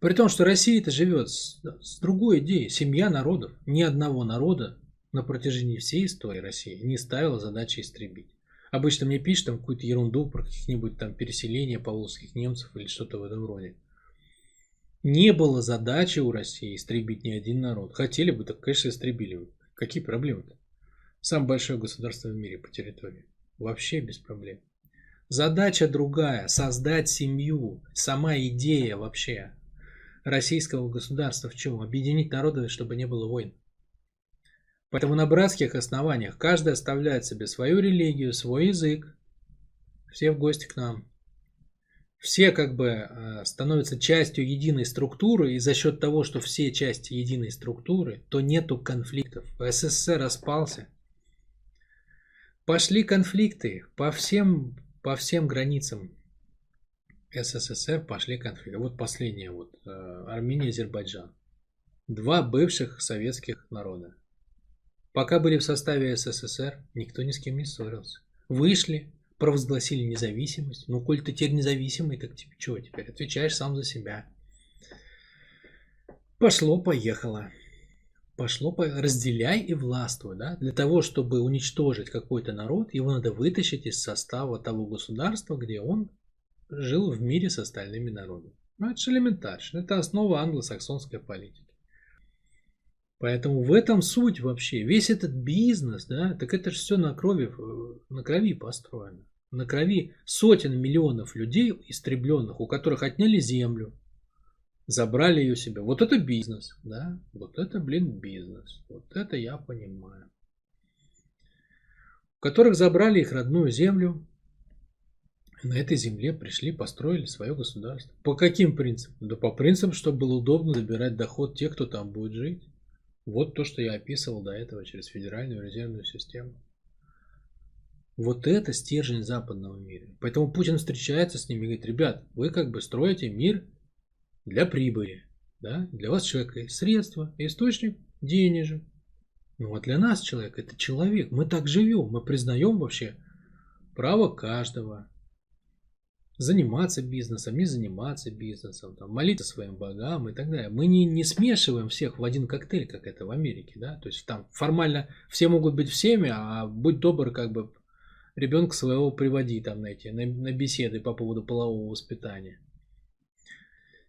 При том, что Россия-то живет с, с другой идеей. Семья народов. Ни одного народа на протяжении всей истории России не ставила задачи истребить. Обычно мне пишут там какую-то ерунду про каких-нибудь там переселения полоских немцев или что-то в этом роде. Не было задачи у России истребить ни один народ. Хотели бы, так, конечно, истребили бы. Какие проблемы-то? Самое большое государство в мире по территории. Вообще без проблем. Задача другая. Создать семью. Сама идея вообще российского государства в чем? Объединить народы, чтобы не было войн. Поэтому на братских основаниях каждый оставляет себе свою религию, свой язык. Все в гости к нам. Все как бы э, становятся частью единой структуры, и за счет того, что все части единой структуры, то нету конфликтов. СССР распался. Пошли конфликты по всем, по всем границам СССР пошли конфликты. Вот последнее, вот э, Армения, Азербайджан. Два бывших советских народа. Пока были в составе СССР, никто ни с кем не ссорился. Вышли, провозгласили независимость. Ну, коль ты теперь независимый, так тебе что теперь? Отвечаешь сам за себя. Пошло-поехало. Пошло, по... разделяй и властвуй. Да? Для того, чтобы уничтожить какой-то народ, его надо вытащить из состава того государства, где он жил в мире с остальными народами. Ну, это же элементарно. Это основа англосаксонской политики. Поэтому в этом суть вообще. Весь этот бизнес, да, так это же все на крови, на крови построено. На крови сотен миллионов людей, истребленных, у которых отняли землю, забрали ее себе. Вот это бизнес, да, вот это, блин, бизнес. Вот это я понимаю. У которых забрали их родную землю, на этой земле пришли, построили свое государство. По каким принципам? Да по принципам, чтобы было удобно забирать доход тех, кто там будет жить. Вот то, что я описывал до этого через Федеральную резервную систему. Вот это стержень западного мира. Поэтому Путин встречается с ними и говорит, ребят, вы как бы строите мир для прибыли. Да? Для вас человек есть средство, источник денежек. Ну вот для нас человек это человек. Мы так живем. Мы признаем вообще право каждого заниматься бизнесом, не заниматься бизнесом, там, молиться своим богам и так далее. Мы не, не смешиваем всех в один коктейль, как это в Америке, да, то есть там формально все могут быть всеми, а будь добр, как бы ребенка своего приводи там на эти, на, на беседы по поводу полового воспитания.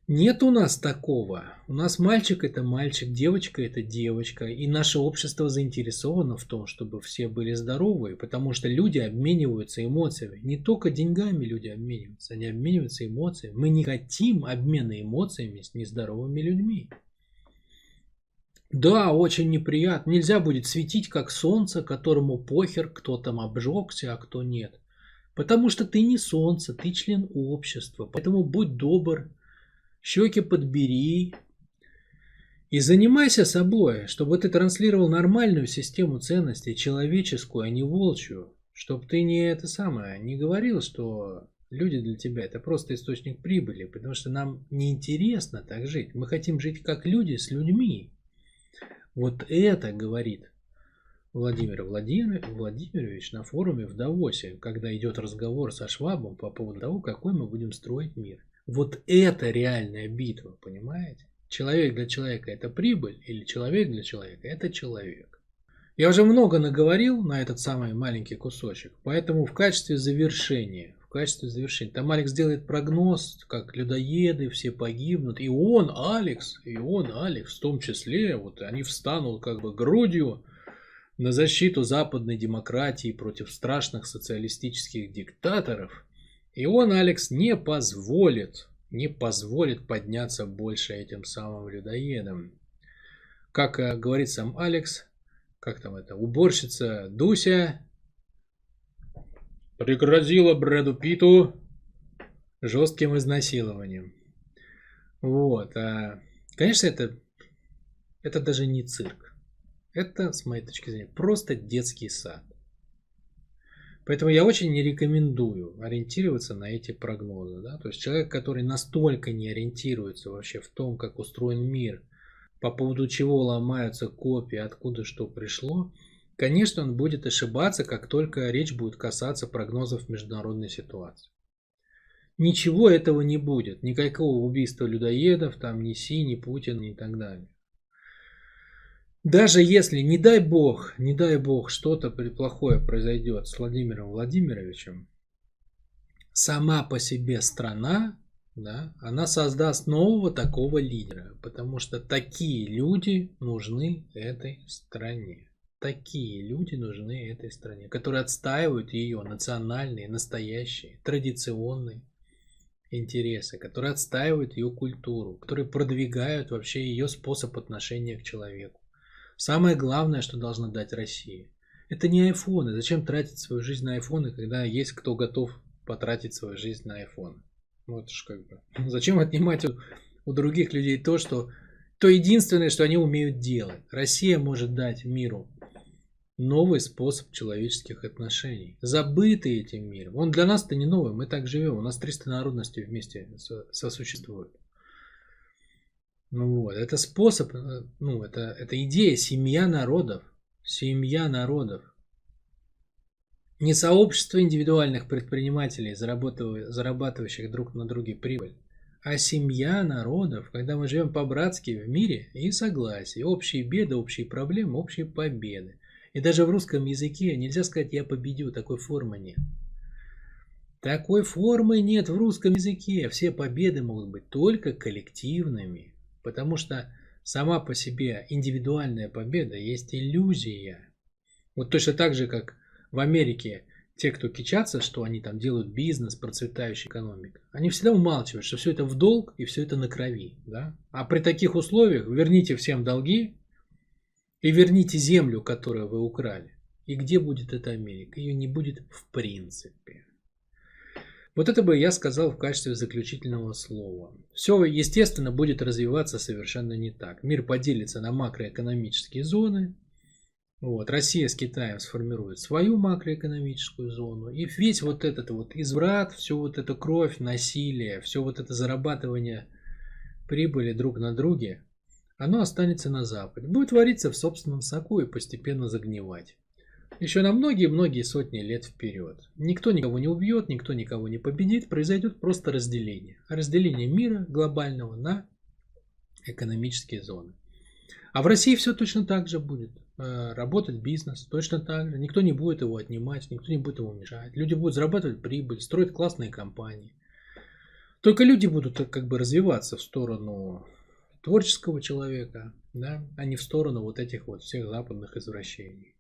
Нет у нас такого. У нас мальчик это мальчик, девочка это девочка. И наше общество заинтересовано в том, чтобы все были здоровы, потому что люди обмениваются эмоциями. Не только деньгами люди обмениваются, они обмениваются эмоциями. Мы не хотим обмена эмоциями с нездоровыми людьми. Да, очень неприятно. Нельзя будет светить как солнце, которому похер, кто там обжегся, а кто нет. Потому что ты не солнце, ты член общества. Поэтому будь добр, щеки подбери и занимайся собой, чтобы ты транслировал нормальную систему ценностей, человеческую, а не волчью. Чтобы ты не это самое, не говорил, что люди для тебя это просто источник прибыли, потому что нам неинтересно так жить. Мы хотим жить как люди с людьми. Вот это говорит Владимир, Владимирович на форуме в Давосе, когда идет разговор со Швабом по поводу того, какой мы будем строить мир. Вот это реальная битва, понимаете? Человек для человека это прибыль или человек для человека это человек. Я уже много наговорил на этот самый маленький кусочек, поэтому в качестве завершения, в качестве завершения, там Алекс делает прогноз, как людоеды все погибнут, и он, Алекс, и он, Алекс, в том числе, вот они встанут как бы грудью на защиту западной демократии против страшных социалистических диктаторов – и он, Алекс, не позволит, не позволит подняться больше этим самым людоедам. Как э, говорит сам Алекс, как там это, уборщица Дуся пригрозила Брэду Питу жестким изнасилованием. Вот. А, конечно, это, это даже не цирк. Это, с моей точки зрения, просто детский сад. Поэтому я очень не рекомендую ориентироваться на эти прогнозы. Да? То есть человек, который настолько не ориентируется вообще в том, как устроен мир, по поводу чего ломаются копии, откуда что пришло, конечно, он будет ошибаться, как только речь будет касаться прогнозов международной ситуации. Ничего этого не будет. Никакого убийства людоедов, там ни Си, ни Путин и так далее. Даже если, не дай бог, не дай бог, что-то плохое произойдет с Владимиром Владимировичем, сама по себе страна, да, она создаст нового такого лидера, потому что такие люди нужны этой стране. Такие люди нужны этой стране, которые отстаивают ее национальные, настоящие, традиционные интересы, которые отстаивают ее культуру, которые продвигают вообще ее способ отношения к человеку. Самое главное, что должна дать Россия, это не айфоны. Зачем тратить свою жизнь на айфоны, когда есть кто готов потратить свою жизнь на айфоны? Вот ж как бы. Зачем отнимать у, у других людей то, что то единственное, что они умеют делать. Россия может дать миру новый способ человеческих отношений, забытый этим миром. Он для нас-то не новый, мы так живем, у нас 300 народностей вместе сосуществуют. Ну вот, это способ, э, ну, это, это идея семья народов. Семья народов. Не сообщество индивидуальных предпринимателей, зарабатывающих друг на друге прибыль, а семья народов, когда мы живем по-братски в мире и согласии, общие беды, общие проблемы, общие победы. И даже в русском языке нельзя сказать «я победю», такой формы нет. Такой формы нет в русском языке. Все победы могут быть только коллективными. Потому что сама по себе индивидуальная победа есть иллюзия. Вот точно так же, как в Америке те, кто кичатся, что они там делают бизнес, процветающая экономика, они всегда умалчивают, что все это в долг и все это на крови. Да? А при таких условиях верните всем долги и верните землю, которую вы украли. И где будет эта Америка? Ее не будет в принципе. Вот это бы я сказал в качестве заключительного слова. Все, естественно, будет развиваться совершенно не так. Мир поделится на макроэкономические зоны. Вот, Россия с Китаем сформирует свою макроэкономическую зону. И весь вот этот вот изврат, всю вот эту кровь, насилие, все вот это зарабатывание прибыли друг на друге, оно останется на Западе. Будет вариться в собственном соку и постепенно загнивать. Еще на многие-многие сотни лет вперед. Никто никого не убьет, никто никого не победит, произойдет просто разделение. Разделение мира глобального на экономические зоны. А в России все точно так же будет. Э, работать бизнес точно так же. Никто не будет его отнимать, никто не будет ему мешать. Люди будут зарабатывать прибыль, строить классные компании. Только люди будут как бы развиваться в сторону творческого человека, да, а не в сторону вот этих вот всех западных извращений.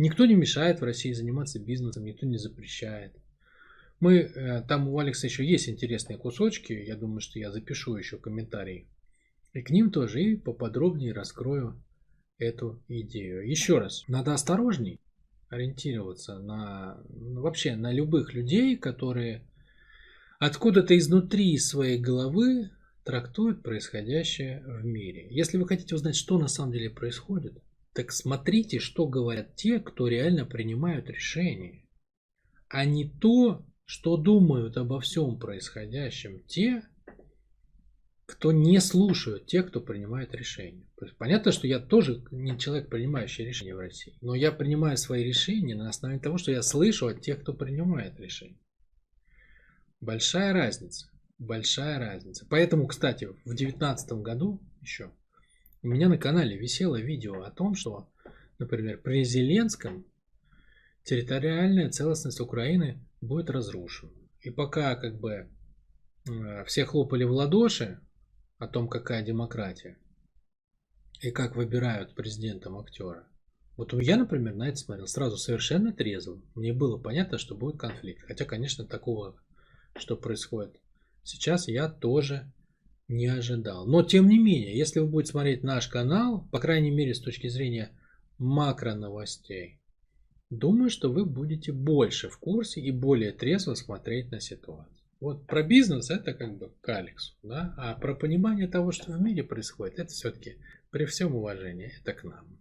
Никто не мешает в России заниматься бизнесом, никто не запрещает. Мы, э, там у Алекса еще есть интересные кусочки, я думаю, что я запишу еще комментарии. И к ним тоже и поподробнее раскрою эту идею. Еще раз, надо осторожней ориентироваться на ну, вообще на любых людей, которые откуда-то изнутри своей головы трактуют происходящее в мире. Если вы хотите узнать, что на самом деле происходит, так смотрите, что говорят те, кто реально принимают решения, а не то, что думают обо всем происходящем те, кто не слушают тех, кто принимает решения. Понятно, что я тоже не человек, принимающий решения в России, но я принимаю свои решения на основе того, что я слышу от тех, кто принимает решения. Большая разница. Большая разница. Поэтому, кстати, в 2019 году еще у меня на канале висело видео о том, что, например, при Зеленском территориальная целостность Украины будет разрушена. И пока как бы э, все хлопали в ладоши о том, какая демократия и как выбирают президентом актера, вот я, например, на это смотрел сразу совершенно трезво. Мне было понятно, что будет конфликт. Хотя, конечно, такого, что происходит сейчас, я тоже не ожидал. Но тем не менее, если вы будете смотреть наш канал, по крайней мере с точки зрения макро новостей, думаю, что вы будете больше в курсе и более трезво смотреть на ситуацию. Вот про бизнес это как бы к Алексу, да? а про понимание того, что в мире происходит, это все-таки при всем уважении, это к нам.